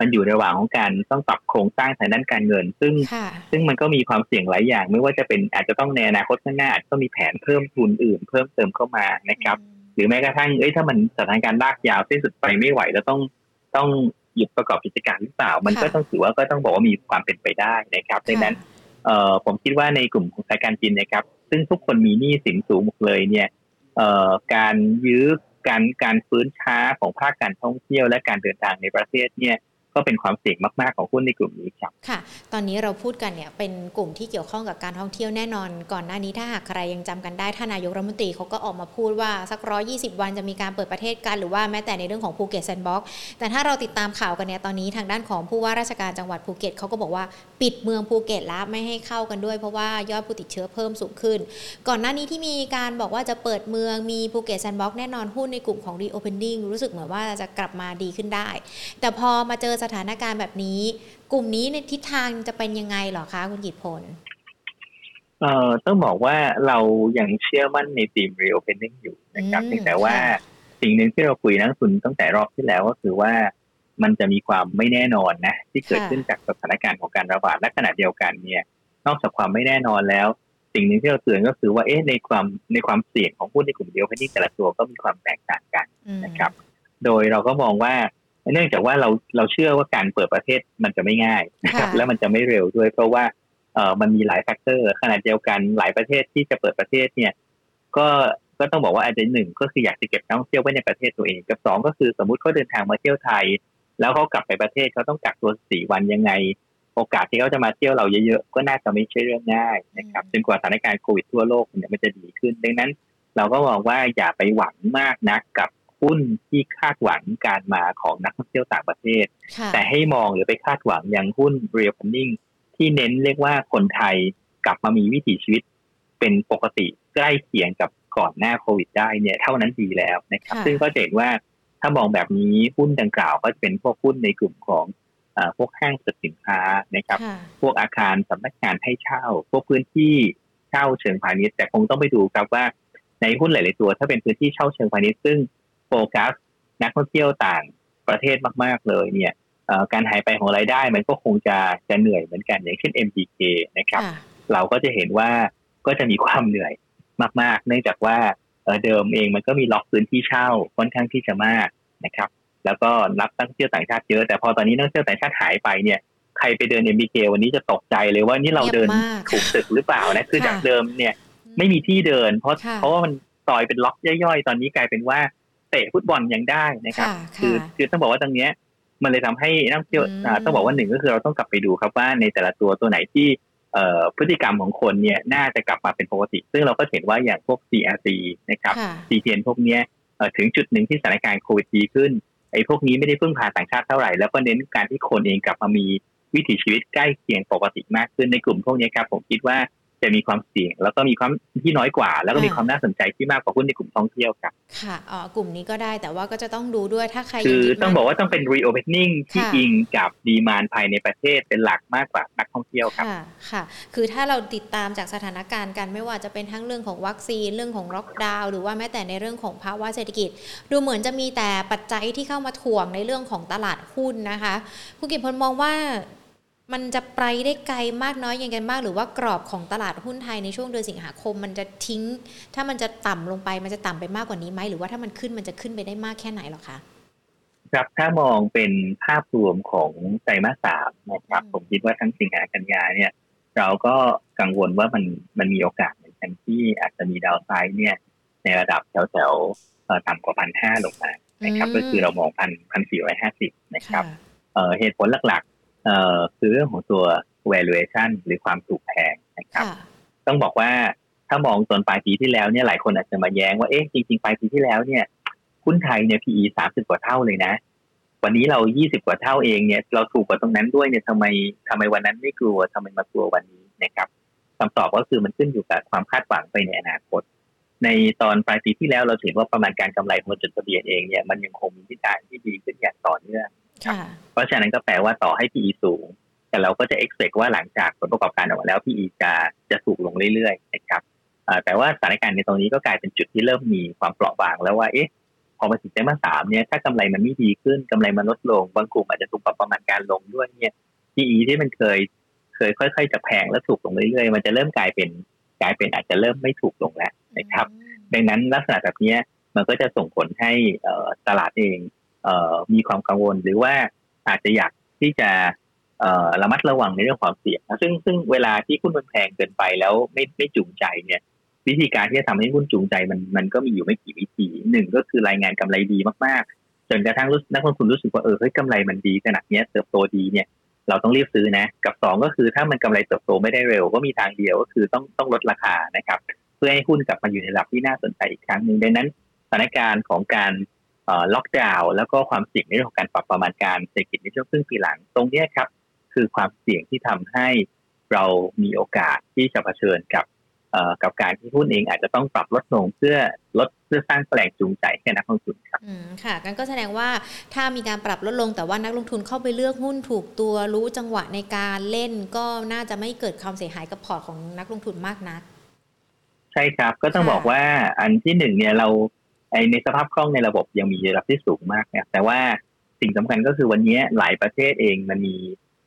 มันอยู่ในระหว่างของการต้องปรับโครงสร้างทางด้านการเงิน ซึ่งค่ะซึ่งมันก็มีความเสี่ยงหลายอย่าง ไม่ว่าจะเป็นอาจจะต้องในอนาคตข้างหน้าอาจจะต้องมีแผนเพิ่มทุนอื่น เพิ่มเติมเข้ามานะครับ หรือแม้กระทั่งเอ้ยถ้ามันสถานการณ์ลากยาวสิ้นสุดไปไม่ไหวแล้วต้องต้องหยุดประกอบกิจการหรือเปล่า มันก็ค่ะต้องถือว่าก็ต้องบอกว่ามีความเป็นไปได้นะครับดังนั้นเอ่อผมคิดว่าในกลุ่มของสายการบินนะครับ ซึ่งทุกคนมีหนี้สินสูงหมดเลยเนี่ยเอ่อการยื้อการการฟื้นช้าของภาคการท่องเที่ยวและการเดินทางในประเทศเนี่ย ก็เป็นความเสี่ยงมาก ๆ ของหุ้นในกลุ่มนี้ครับค่ะ ตอนนี้เราพูดกันเนี่ยเป็นกลุ่มที่เกี่ยวข้องกับการท่องเที่ยวแน่นอน ก่อนหน้านี้ถ้าหากใครยังจำกันได้ท่านนายกรัฐมนตรีเขาก็ออกมาพูดว่าสักร้อยี่สิบวันจะมีการเปิดประเทศกัน หรือว่าแม้แต่ในเรื่องของภูเก็ตแซนด์บ็อกซ์แต่ถ้าเราติดตามข่าวกันเนี่ยตอนนี้ทางด้านของผู้ว่าราชการจังหวัดภูเก็ตเขาก็บอกว่าปิดเมืองภูเก็ตแล้วไม่ให้เข้ากันด้วย เพราะว่ายอดผู้ติดเชื้อเพิ่มสูงขึ้น ก่อนหน้านี้ที่มีการบอกว่าจะเปิดเมืองมีภูเก็ตแซนด์บ็อกซ์แน่นอนหุ้นในกลุ่มของ reopening รู้สึกเหมือนว่าจะกลับมาดีขึ้นได้ แต่พอมาเจอสถานการณ์แบบนี้ กลุ่มนี้ในทิศทางจะเป็นยังไงเหรอคะคุณกิตพลเอ่อต้องบอกว่าเรายังเชื่อมั่นในทีม reopening อยู่นะครับอืมเพียงแต่ว่าค่ะสิ่งหนึ่งที่เราคุยนักลงทุนตั้งแต่รอบที่แล้วก็คือว่ามันจะมีความไม่แน่นอนนะที่เกิดขึ้นจากสถานการณ์ของการระบาดและขณะเดียวกันเนี่ย นอกจากความไม่แน่นอนแล้ว สิ่งหนึ่งที่เราเตือนก็คือว่าเอ๊ะในความในความเสี่ยงของหุ้นในกลุ่มเดียวกันที่แต่ละตัวก็มีความแตกต่างกันอืมนะครับ โดยเราก็มองว่า เนื่องจากว่าเราเราเชื่อว่าการเปิดประเทศมันจะไม่ง่ายนะครับค่ะและมันจะไม่เร็วด้วย เพราะว่าเออมันมีหลาย factor ขณะเดียวกันหลายประเทศที่จะเปิดประเทศเนี่ย ก็ก็ต้องบอกว่าอาจจะหนึ่งก็คืออยากจะเก็บนักท่องเที่ยวไว้ในประเทศตัวเองกับสองก็คือสมมุติเขาเดินทางมาเที่ยวไทย แล้วเขากลับไปประเทศเขาต้องกักตัวสี่วันยังไง โอกาสที่เขาจะมาเที่ยวเราเยอะๆก็น่าจะไม่ใช่เรื่องง่ายนะครับจนกว่าสถานการณ์โควิดทั่วโลกเนี่ยมันจะดีขึ้น ดังนั้น เราก็มองว่าอย่าไปหวังมากนักกับ หุ้นที่คาดหวังการมาของนักท่องเที่ยวต่างประเทศค่ะแต่ให้มองหรือไปคาดหวังอย่างหุ้น reopening ที่เน้นเรียกว่าคนไทยกลับมามีวิถีชีวิตเป็นปกติใกล้เคียงกับก่อนหน้าโควิดได้เนี่ยเท่านั้นดีแล้วนะครับค่ะซึ่งก็จะเห็นว่าถ้ามองแบบนี้หุ้นดังกล่าวก็จะเป็นพวกหุ้นในกลุ่มของอาพวกห้างสรรพสินค้านะครับค่ะพวกอาคารสำนักงานให้เช่า พวกพื้นที่เช่าเชิงพาณิชย์แต่คงต้องไปดูครับว่าในหุ้นหลาย ๆ ตัว ถ้าเป็นพื้นที่เช่าเชิงพาณิชย์ซึ่งโฟ กัสนักท่องเที่ยวต่างประเทศมาก ๆ เลยเนี่ยเอ่อการหายไปของรายได้มันก็คงจะจะเหนื่อยเหมือนกันอย่างเช่น MBK นะครับค่ะเราก็จะเห็นว่าก็จะมีความเหนื่อยมาก ๆ เนื่องจากว่าเอ่อเดิมเองมันก็มีล็อกพื้นที่เช่าค่อนข้างที่จะมากนะครับ แล้วก็รับนักท่องเที่ยวต่างชาติเยอะ แต่พอตอนนี้นักท่องเที่ยวต่างชาติหายไปเนี่ยใครไปเดิน MBK วันนี้จะตกใจเลยว่านี่เราเดินเงียบมากถูกตึกหรือเปล่านะคือค่ะจากเดิมเนี่ยไม่มีที่เดิน เพราะค่ะเพราะว่ามันซอยเป็นล็อกย่อยๆ ตอนนี้กลายเป็นว่า เตะฟุตบอลยังได้นะครับค่ะคือค่ะคือต้องบอกว่าตรงเนี้ย มันเลยทำให้นักท่องเที่ยวอืมอ่าต้องบอกว่าหนึ่งก็คือเราต้องกลับไปดูครับว่าในแต่ละตัวตัวไหนที่เอ่อพฤติกรรมของคนเนี่ยน่าจะกลับมาเป็นปกติ ซึ่งเราก็เห็นว่าอย่างพวก CRC นะครับค่ะ CTN พวกเนี้ยเอ่อถึงจุดหนึ่งที่สถานการณ์โควิดดีขึ้นไอ้พวกนี้ไม่ได้พึ่งพาต่างชาติเท่าไหร่ แล้วก็เน้นการที่คนเองกลับมามีวิถีชีวิตใกล้เคียงปกติมากขึ้นในกลุ่มพวกนี้ครับผมคิดว่า จะมีความเสี่ยง แล้วก็มีความที่น้อยกว่า แล้วก็มีค่ะความน่าสนใจที่มากกว่าหุ้นในกลุ่มท่องเที่ยวครับค่ะอ๋อกลุ่มนี้ก็ได้แต่ว่าก็จะต้องดูด้วยถ้าใครคืยังอยึดต้องมั่นบอกว่าต้องเป็น reopening ที่ค่ะอิงกับดีมานภายในประเทศเป็นหลักมากกว่านักท่องเที่ยวครับค่ะค่ะ คือถ้าเราติดตามจากสถานการณ์กันไม่ว่าจะเป็นทั้งเรื่องของวัคซีนเรื่องของล็อกดาวน์หรือว่าแม้แต่ในเรื่องของภาวะเศรษฐกิจ ดูเหมือนจะมีแต่ปัจจัยที่เข้ามาถ่วงในเรื่องของตลาดหุ้นนะคะคุณกิตพลมองว่า มันจะไปได้ไกลมากน้อยยังไงบ้างหรือว่ากรอบของตลาดหุ้นไทยในช่วงเดือนสิงหาคม มันจะทิ้ง ถ้ามันจะต่ำลงไปมันจะต่ำไปมากกว่านี้ไหมหรือว่าถ้ามันขึ้นมันจะขึ้นไปได้มากแค่ไหนหรอคะครับถ้ามองเป็นภาพรวมของไตรมาสสามนะครับอืมผมคิดว่าทั้งสิงหากันยาเนี่ย เราก็กังวลว่ามันมันมีโอกาสเหมือนกันที่อาจจะมีดาวไซด์เนี่ย ในระดับแถวๆเอ่อต่ำกว่าพันห้าลงมานะครับ ก็คือเรามองพันพันสี่ร้อยห้าสิบนะครับเอ่อเหตุผลหลักๆ เอ่อคือเรื่องของตัว valuation หรือความถูกแพงนะครับค่ะต้องบอกว่าถ้ามองตอนปลายปีที่แล้วเนี่ยหลายคนอาจจะมาแย้งว่าเอ๊ะจริงๆปลายปีที่แล้วเนี่ยหุ้นไทยเนี่ย PE สามสิบกว่าเท่าเลยนะ วันนี้เรายี่สิบกว่าเท่าเองเนี่ย เราถูกกว่าตรงนั้นด้วยเนี่ยทำไมทำไมวันนั้นไม่กลัวทำไมมากลัววันนี้นะครับคำตอบก็คือมันขึ้นอยู่กับความคาดหวังไปในอนาคต ในตอนปลายปีที่แล้วเราเห็นว่าประมาณการกำไรของจดทะเบียนเองเนี่ยมันยังคงมีทิศทางที่ดีขึ้นอย่างต่อเนื่องค่ะ เพราะฉะนั้นก็แปลว่าต่อให้ PE สูง แต่เราก็จะ expect ว่าหลังจากผลประกอบการออกมาแล้ว PE จะจะถูกลงเรื่อยๆนะครับอ่าแต่ว่าสถานการณ์ในตรงนี้ก็กลายเป็นจุดที่เริ่มมีความเปราะบางแล้วว่าเอ๊ะพออมาถึงไตรมาสสามเนี่ยถ้ากำไรมันไม่ดีขึ้นกำไรมันลดลง บางกลุ่มอาจจะถูกปรับประมาณการลงด้วยเนี่ย PE ที่มันเคยเคยค่อย ๆ จะแพงแล้วถูกลงเรื่อยๆ มันจะเริ่มกลายเป็นกลายเป็นอาจจะเริ่มไม่ถูกลงแล้วนะครับ ดังนั้นลักษณะแบบนี้มันก็จะส่งผลให้ตลาดเอง มีความกังวล หรือว่าอาจจะอยากที่จะระมัดระวังในเรื่องความเสี่ยงซึ่งซึ่งเวลาที่หุ้นมันแพงเกินไปแล้วไม่ไม่จูงใจเนี่ย วิธีการที่จะทำให้หุ้นจูงใจมันมันก็มีอยู่ไม่กี่วิธีหนึ่งก็คือรายงานกำไรดีมากๆ จนกระทั่งนักลงทุนรู้สึกว่าเออเฮ้ยกำไรมันดีขนาดนี้เติบโตดีเนี่ยเราต้องรีบซื้อนะ กับสองก็คือถ้ามันกำไรเติบโตไม่ได้เร็ว ก็มีทางเดียวก็คือต้องต้องลดราคานะครับ เพื่อให้หุ้นกลับมาอยู่ในระดับที่น่าสนใจอีกครั้งหนึ่งดังนั้นสถานการณ์ของการ ล็อกดาวน์แล้วก็ความเสี่ยงในเรื่องของการปรับประมาณการเศรษฐกิจในช่วงครึ่งปีหลังตรงนี้ครับ คือความเสี่ยงที่ทำให้เรามีโอกาสที่จะเผชิญกับกับการที่หุ้นเองอาจจะต้องปรับลดลงเพื่อลดเพื่อสร้างแรงจูงใจให้นักลงทุนครับอืมค่ะกันก็แสดงว่าถ้ามีการปรับลดลงแต่ว่านักลงทุนเข้าไปเลือกหุ้นถูกตัวรู้จังหวะในการเล่นก็น่าจะไม่เกิดความเสียหายกับพอร์ตของนักลงทุนมากนัก ใช่ครับก็ต้องบอกว่าอันที่หนึ่งเนี่ยเราไอ ในสภาพคล่องในระบบยังมีระดับที่สูงมากเนี่ยแต่ว่าสิ่งสำคัญก็คือวันนี้หลายประเทศเองมันมี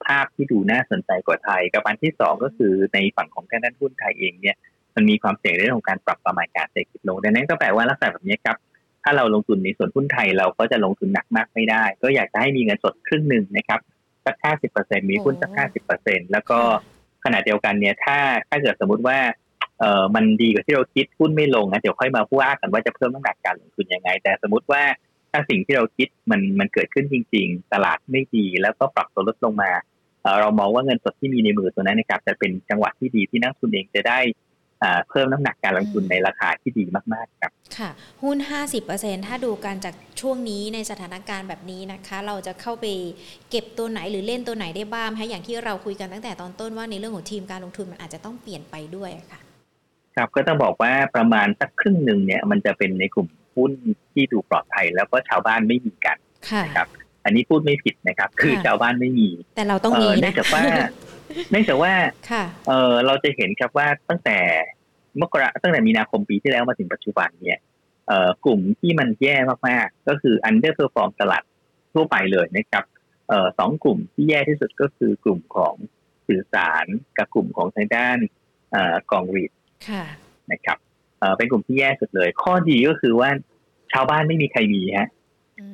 ภาพที่ดูน่าสนใจกว่าไทย กับอันที่สองก็คือในฝั่งของแค่ด้านหุ้นไทยเองเนี่ยมันมีความเสี่ยงเรื่องของการปรับประมาณการเศรษฐกิจลงดังนั้นก็แปลว่าลักษณะแบบนี้ครับถ้าเราลงทุนในส่วนหุ้นไทยเราก็จะลงทุนหนักมากไม่ได้ ก็อยากจะให้มีเงินสดครึ่งหนึ่งนะครับสักห้าสิบเปอร์เซ็นมีหุ้นสักห้าสิบเปอร์เซ็นแล้วก็ขณะเดียวกันเนี่ยถ้าถ้าเกิดสมมติว่า เออมันดีกว่าที่เราคิดหุ้นไม่ลงนะเดี๋ยวค่อยมาพูดกันว่าจะเพิ่มน้ำหนักการลงทุนยังไง แต่สมมติว่าถ้าสิ่งที่เราคิดมันมันเกิดขึ้นจริง ๆ ตลาดไม่ดีแล้วก็ปรับตัวลดลงมาเรามองว่าเงินสดที่มีในมือตัวนั้นนะครับจะเป็นจังหวะที่ดีที่นักทุนเองจะได้เพิ่มน้ำหนักการลงทุนในราคาที่ดีมากๆครับค่ะ หุ้น 50%ถ้าดูการจากช่วงนี้ในสถานการณ์แบบนี้นะคะ เราจะเข้าไปเก็บตัวไหนหรือเล่นตัวไหนได้บ้างคะอย่างที่เราคุยกันตั้งแต่ตอนต้นว่าในเรื่องของทีมการลงทุนมันอาจจะต้องเปลี่ยนไปด้วยค่ะ ครับก็ต้องบอกว่าประมาณสักครึ่งหนึ่งเนี่ย มันจะเป็นในกลุ่มหุ้นที่ดูปลอดภัยแล้วก็ชาวบ้านไม่มีกันนะครับอันนี้พูดไม่ผิดนะครับ คือชาวบ้านไม่มี แต่เราต้องมีนะเนื่องจากว่าเนื่องจากว่าเออเราจะเห็นครับว่าตั้งแต่มกราตั้งแต่มีนาคมปีที่แล้วมาถึงปัจจุบันเนี่ยเอ่อกลุ่มที่มันแย่มากๆ ก็คือ underperform ตลาดทั่วไปเลยนะครับเอ่อสองกลุ่มที่แย่ที่สุดก็คือกลุ่มของสื่อสารกับกลุ่มของทางด้านเอ่อกองรีด นะครับเอ่อเป็นกลุ่มที่แย่สุดเลย ข้อดีก็คือว่าชาวบ้านไม่มีใครมีฮะ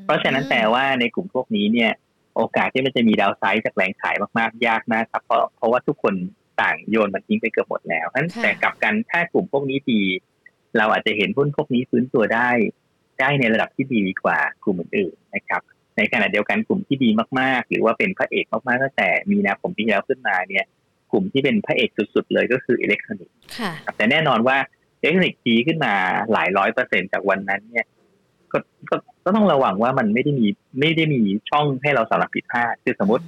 เพราะฉะนั้นแต่ว่าในกลุ่มพวกนี้เนี่ย โอกาสที่มันจะมีดาวไซด์จากแรงขายมากๆ ยากมากครับเพราะเพราะว่าทุกคนต่างโยนมันทิ้งไปเกือบหมดแล้วนั้นแต่กลับกันถ้ากลุ่มพวกนี้ดี เราอาจจะเห็นหุ้นพวกนี้ฟื้นตัวได้ ได้ในระดับที่ดีกว่ากลุ่มอื่นๆนะครับ ในขณะเดียวกันกลุ่มที่ดีมากๆ หรือว่าเป็นพระเอกมากๆตั้งแต่มีนาคมปีแล้วขึ้นมาเนี่ย กลุ่มที่เป็นพระเอกสุดๆเลยก็คืออิเล็กทรอนิกส์แต่แน่นอนว่าอิเล็กทรอนิกส์ดีขึ้นมาหลายร้อยเปอร์เซ็นจากวันนั้น เนี่ยก็ก็ก็ต้องระวังว่ามันไม่ได้มีไม่ได้มีช่องให้เราสำหรับผิดพลาดคือสมมติ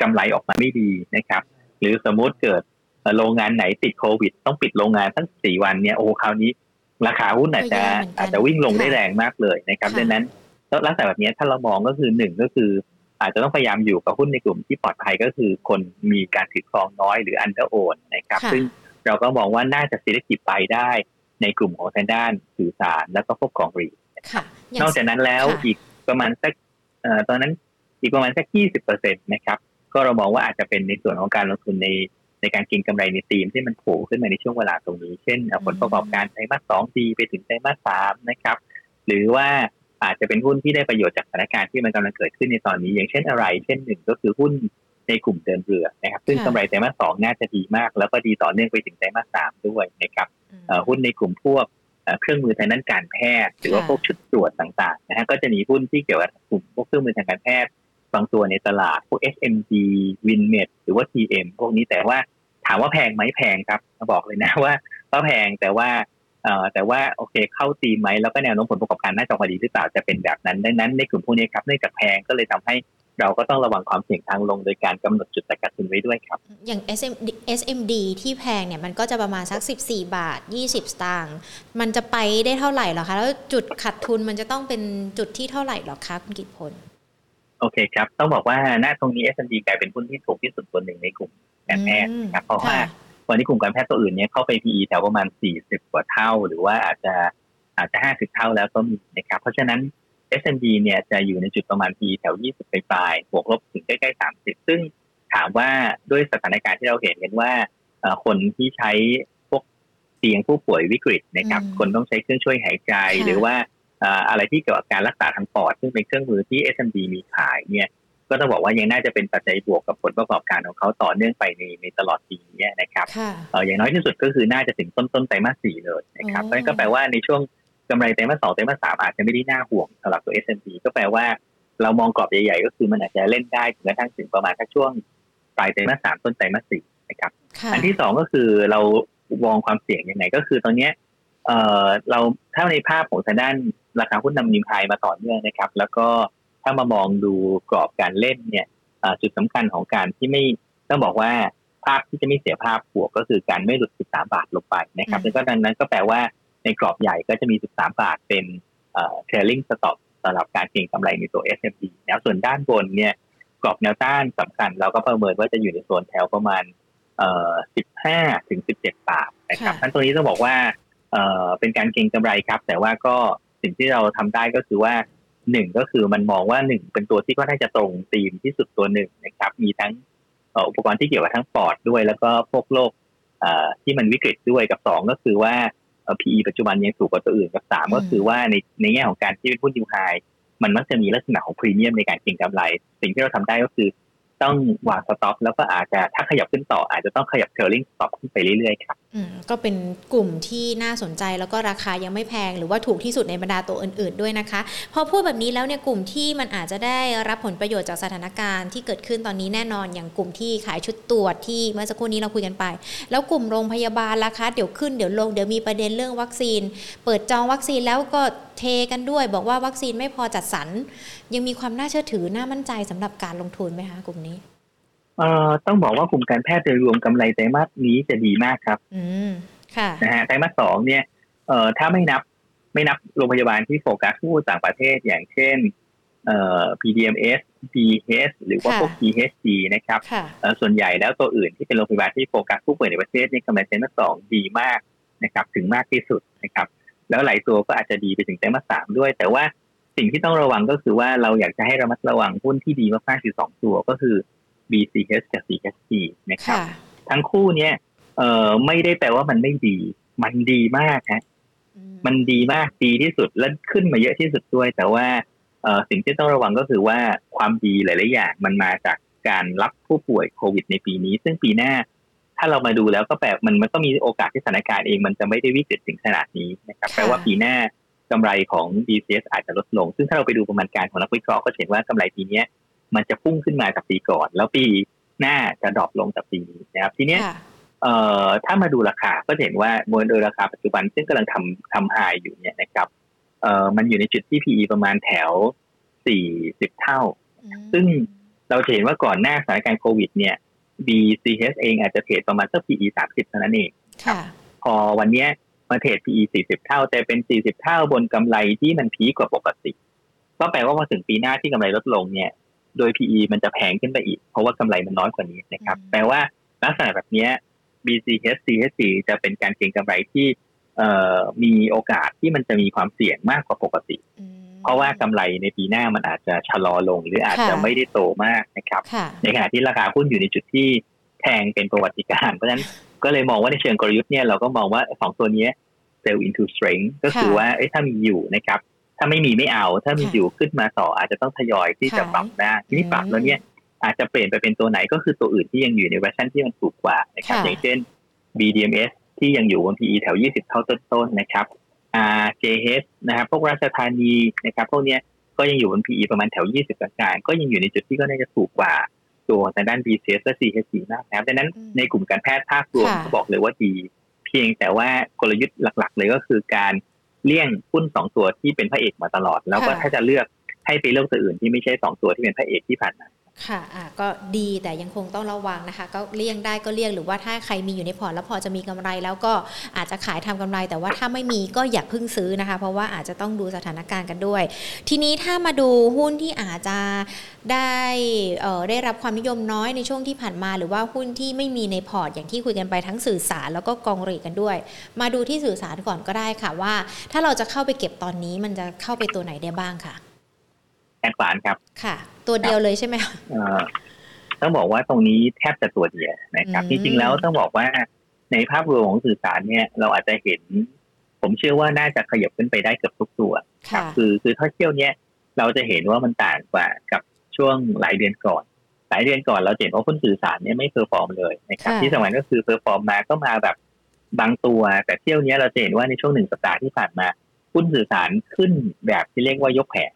กำไรออกมาไม่ดีนะครับ หรือสมมติเกิดโรงงานไหนติดโควิด ต้องปิดโรงงานทั้งสี่วันเนี่ยโอ้คราวนี้ ราคาหุ้นอาจจะอาจจะวิ่งลงได้แรงมากเลยนะครับดังนั้นลักษณะแบบนี้ถ้าเรามองก็คือหนึ่งก็คือ อาจจะต้องพยายามอยู่กับหุ้นในกลุ่มที่ปลอดภัยก็คือคนมีการถือครองน้อยหรืออันเดอร์โอนนะครับ ซึ่งเราก็มองว่าน่าจะเศรษฐกิจไปได้ในกลุ่มของทางด้านสื่อสารแล้วก็พวกของรีนอกจากนั้นแล้วอีกประมาณสักตอนนั้นอีกประมาณสักยี่สิบเปอร์เซ็นตนะครับ ก็เรามองว่าอาจจะเป็นในส่วนของการลงทุนในในการกินกำไรในธีมที่มันโผล่ขึ้นมาในช่วงเวลาตรงนี้ เช่น ผลประกอบการไตรมาสสองดีไปถึงไตรมาสสามนะครับ หรือว่า อาจจะเป็นหุ้นที่ได้ประโยชน์จากสถานการณ์ที่มันกำลังเกิดขึ้นในตอนนี้ อย่างเช่นอะไร เช่นหนึ่งก็คือหุ้นในกลุ่มเดินเรือนะครับ ซึ่งกำไรไตรมาสสองน่าจะดีมาก แล้วก็ดีต่อเนื่องไปถึงไตรมาสสามด้วยนะครับหุ้นในกลุ่มพวกเครื่องมือทางด้านการแพทย์ หรือว่าพวกชุดตรวจต่างๆนะฮะก็จะมีหุ้นที่เกี่ยวกับกลุ่มพวกเครื่องมือทางการแพทย์บางตัวในตลาดพวก SMG Winmed หรือว่า TM พวกนี้แต่ว่าถามว่าแพงไหมแพงครับบอกเลยนะว่าก็แพงแต่ว่าเอ่อ แต่ว่าโอเคเข้าตีไหมแล้วก็แนวโน้มผลประกอบการน่าจะพอดีหรือเปล่าจะเป็นแบบนั้น ดังนั้นในกลุ่มพวกนี้ครับเนื่องจากแพงก็เลยทำให้เราก็ต้องระวังความเสี่ยงทางลงโดยการกำหนดจุดตัดทุนไว้ด้วยครับ อย่าง SM, SMD ที่แพงเนี่ยมันก็จะประมาณสัก 14 บาท 20 สตางค์มันจะไปได้เท่าไหร่หรอคะ แล้วจุดขัดทุนมันจะต้องเป็นจุดที่เท่าไหร่หรอคะคุณกิตพลโอเคครับ ต้องบอกว่าหน้าตรงนี้ S&P กลายเป็นหุ้นที่ถูกที่สุดตัวหนึ่งในกลุ่มการแพทย์ครับเพราะว่า วันนี้กลุ่มการแพทย์ตัวอื่นเนี่ยเข้าไป PE แถวประมาณ 40 กว่าเท่า หรือว่าอาจจะอาจจะ 50 เท่าแล้วก็มีนะครับ เพราะฉะนั้น S&P เนี่ยจะอยู่ในจุดประมาณ P แถว 20 ปลายๆบวกลบถึงใกล้ๆ 30 ซึ่งถามว่าด้วยสถานการณ์ที่เราเห็นกันว่าคนที่ใช้พวกเตียงผู้ป่วยวิกฤตนะครับ คนต้องใช้เครื่องช่วยหายใจ หรือว่าอะไรที่เกี่ยวกับการรักษาทางปอด ซึ่งเป็นเครื่องมือที่ S&P มีขายเนี่ย ก็ต้องบอกว่ายังน่าจะเป็นปัจจัยบวกกับผลประกอบการของเขาต่อเนื่องไปในในตลอดปีนี้นะครับอย่างน้อยที่สุดก็คือน่าจะถึงต้นต้นไตรมาสสี่เลยนะครับนั่นก็แปลว่าในช่วงกำไรไตรมาสสองไตรมาสสามอาจจะไม่ได้น่าห่วงสำหรับตัว S&P ก็แปลว่าเรามองกรอบใหญ่ๆ ก็คือมันอาจจะเล่นได้ถึงกระทั่งถึงประมาณถ้าช่วงปลายไตรมาสสามต้นไตรมาสสี่นะครับ อันที่สองก็คือเรามองความเสี่ยงยังไงก็คือตอนนี้เอ่อเราถ้าในภาพของทางด้านราคาหุ้นนำนิมไฮมาต่อเนื่องนะครับ แล้วก็ ถ้ามามองดูกรอบการเล่นเนี่ยจุดสำคัญของการที่ไม่ต้องบอกว่าภาพที่จะไม่เสียภาพบวกก็คือการไม่หลุด 13 บาทลงไปนะครับแล้วก็ดังนั้นก็แปลว่าในกรอบใหญ่ก็จะมี 13 บาทเป็นเทรลลิ่งสต็อปสำหรับการเก็งกำไรในตัว S&P แล้วส่วนด้านบนเนี่ยกรอบแนวต้านสำคัญ เราก็ประเมินว่าจะอยู่ในโซนแถวประมาณเอ่อ15 ถึง 17 บาทนะครับทั้นตรงนี้ต้องบอกว่าเอ่อเป็นการเก็งกำไรครับ แต่ว่าก็สิ่งที่เราทำได้ก็คือว่า หนึ่งก็คือมันมองว่าหนึ่งเป็นตัวที่ก็น่าจะตรงธีมที่สุดตัวหนึ่งนะครับ มีทั้งอุปกรณ์ที่เกี่ยวกับทั้งปอดด้วย แล้วก็พวกโรคที่มันวิกฤตด้วยกับสองก็คือว่า PE ปัจจุบันยังสูงกว่าตัวอื่นกับสามก็คือว่าในในแง่ของการที่เป็นหุ้นยูไฮมันมักจะมีลักษณะของพรีเมียมในการเก็งกำไร สิ่งที่เราทำได้ก็คือต้องวาง stop แล้วก็อาจจะถ้าขยับขึ้นต่ออาจจะต้องขยับ trailing stop ขึ้นไปเรื่อยๆครับอืม ก็เป็นกลุ่มที่น่าสนใจแล้วก็ราคายังไม่แพง หรือว่าถูกที่สุดในบรรดาตัวอื่น ๆ ด้วยนะคะ พอพูดแบบนี้แล้วเนี่ยกลุ่มที่มันอาจจะได้รับผลประโยชน์จากสถานการณ์ที่เกิดขึ้นตอนนี้แน่นอนอย่างกลุ่มที่ขายชุดตรวจที่เมื่อสักครู่นี้เราคุยกันไป แล้วกลุ่มโรงพยาบาลราคาเดี๋ยวขึ้นเดี๋ยวลงเดี๋ยวมีประเด็นเรื่องวัคซีน เปิดจองวัคซีนแล้วก็เทกันด้วย บอกว่าวัคซีนไม่พอจัดสรรยังมีความน่าเชื่อถือน่ามั่นใจสำหรับการลงทุนไหมคะกลุ่มนี้ เอ่อต้องบอกว่ากลุ่มการแพทย์โดยรวมกำไรไตรมาสนี้จะดีมากครับ อืมค่ะนะฮะไตรมาสสองเนี่ยเอ่อถ้าไม่นับไม่นับโรงพยาบาลที่โฟกัสผู้ต่างประเทศอย่างเช่นเอ่อ PDMS PH หรือว่าพวก PHG นะครับส่วนใหญ่แล้วตัวอื่นที่เป็นโรงพยาบาลที่โฟกัสผู้ป่วยในประเทศนี่กำไรไตรมาสสองดีมากนะครับ ถึงมากที่สุดนะครับ แล้วหลายตัวก็อาจจะดีไปถึงไตรมาสสามด้วย แต่ว่าสิ่งที่ต้องระวังก็คือว่าเราอยากจะให้ระมัดระวังหุ้นที่ดีมากๆคือสองตัวก็คือ BCH กับ CHT นะครับทั้งคู่เนี้ยเอ่อไม่ได้แปลว่ามันไม่ดี มันดีมากฮะมันดีมากดีที่สุดและขึ้นมาเยอะที่สุดด้วย แต่ว่าเอ่อสิ่งที่ต้องระวังก็คือว่าความดีหลาย ๆ อย่างมันมาจากการรับผู้ป่วยโควิดในปีนี้ ซึ่งปีหน้า ถ้าเรามาดูแล้วก็แปลมันมันก็มีโอกาสที่สถานการณ์เองมันจะไม่ได้วิกฤตถึงขนาดนี้นะครับแปลว่าปีหน้ากำไรของ DCS อาจจะลดลง ซึ่งถ้าเราไปดูประมาณการของนักวิเคราะห์ก็เห็นว่ากำไรปีนี้ มันจะพุ่งขึ้นมาจากปีก่อน แล้วปีหน้าจะดรอปลงจากปีนี้นะครับ ทีเนี้ยเอ่อถ้ามาดูราคาก็เห็นว่าโดยราคาปัจจุบันซึ่งกำลังทำทำไฮอยู่เนี่ยนะครับเอ่อมันอยู่ในจุดที่ PE ประมาณแถว40เท่า ซึ่งเราเห็นว่าก่อนหน้าสถานการณ์โควิด เนี่ย BCH เองอาจจะเทรดประมาณสัก PE 30เท่านั้นเองครับพอวันนี้มาเทรด PE 40เท่า แต่เป็น40เท่าบนกำไรที่มันพีกว่าปกติ ก็แปลว่าพอถึงปีหน้าที่กำไรลดลงเนี่ย โดย PE มันจะแพงขึ้นไปอีก เพราะว่ากำไรมันน้อยกว่านี้นะครับแปลว่าลักษณะแบบนี้ BCH CHC จะเป็นการเก็งกำไรที่มีโอกาสที่มันจะมีความเสี่ยงมากกว่าปกติ เพราะว่ากำไรในปีหน้ามันอาจจะชะลอลงหรืออาจจะไม่ได้โตมากนะครับ ในขณะที่ราคาหุ้นอยู่ในจุดที่แพงเป็นประวัติการ เพราะฉะนั้นก็เลยมองว่าในเชิงกลยุทธ์เนี่ยเราก็มองว่าสองตัวนี้ sell into strength ก็คือว่าถ้ามีอยู่นะครับ ถ้าไม่มีไม่เอา ถ้ามีอยู่ขึ้นมาต่ออาจจะต้องทยอยที่จะปรับได้ทีนี้ปรับแล้วเนี่ยอาจจะเปลี่ยนไปเป็นตัวไหนก็คือตัวอื่นที่ยังอยู่ในเวอร์ชันที่มันถูกกว่านะครับอย่างเช่น BDMs ที่ยังอยู่บน PE แถว 20 เท่าต้นๆนะครับ RJH นะครับพวกราชธานีนะครับพวกนี้ก็ยังอยู่บน PE ประมาณแถว 20 กลางๆก็ยังอยู่ในจุดที่ก็น่าจะถูกกว่าตัวทางด้าน BCS และ CHC มากนะครับดังนั้นในกลุ่มการแพทย์ภาพรวมก็บอกเลยว่าดี เพียงแต่ว่ากลยุทธ์หลัก ๆ เลยก็คือการ เลี่ยงหุ้นสองตัวที่เป็นพระเอกมาตลอด แล้วก็ถ้าจะเลือก ให้ไปเลือกตัวอื่นที่ไม่ใช่สองตัวที่เป็นพระเอกที่ผ่านมาค่ะอะ ก็ดีแต่ยังคงต้องระวังนะคะ ก็เลี่ยงได้ก็เลี่ยงหรือว่าถ้าใครมีอยู่ในพอร์ตแล้วพอจะมีกำไร แล้วก็อาจจะขายทำกำไร แต่ว่าถ้าไม่มีก็อย่าพึ่งซื้อนะคะ เพราะว่าอาจจะต้องดูสถานการณ์กันด้วย ทีนี้ถ้ามาดูหุ้นที่อาจจะได้ได้รับความนิยมน้อยในช่วงที่ผ่านมา หรือว่าหุ้นที่ไม่มีในพอร์ตอย่างที่คุยกันไปทั้งสื่อสารแล้วก็กองรีกันด้วย มาดูที่สื่อสารก่อนก็ได้ค่ะว่า ถ้าเราจะเข้าไปเก็บตอนนี้มันจะเข้าไปตัวไหนได้บ้างค่ะ ดวานครับ ค่ะ ตัวเดียวเลยใช่ไหมคะเอ่อต้องบอกว่าตรงนี้แทบจะตัวเดียวนะครับอืมจริงๆแล้วต้องบอกว่าในภาพรวมของสื่อสารเนี่ย เราอาจจะเห็น ผมเชื่อว่าน่าจะขยับขึ้นไปได้เกือบทุกตัวค่ะคือคือถ้าเที่ยวเนี้ยเราจะเห็นว่ามันต่างกว่ากับช่วงหลายเดือนก่อน หลายเดือนก่อนเราจะเห็นว่าหุ้นสื่อสารเนี่ยไม่ perform เลยนะครับค่ะที่สำคัญก็คือ perform มาก็มาแบบบางตัว แต่เที่ยวเนี้ยเราจะเห็นว่าในช่วงหนึ่งสัปดาห์ที่ผ่านมาหุ้นสื่อสารขึ้นแบบที่เรียกว่ายกแผง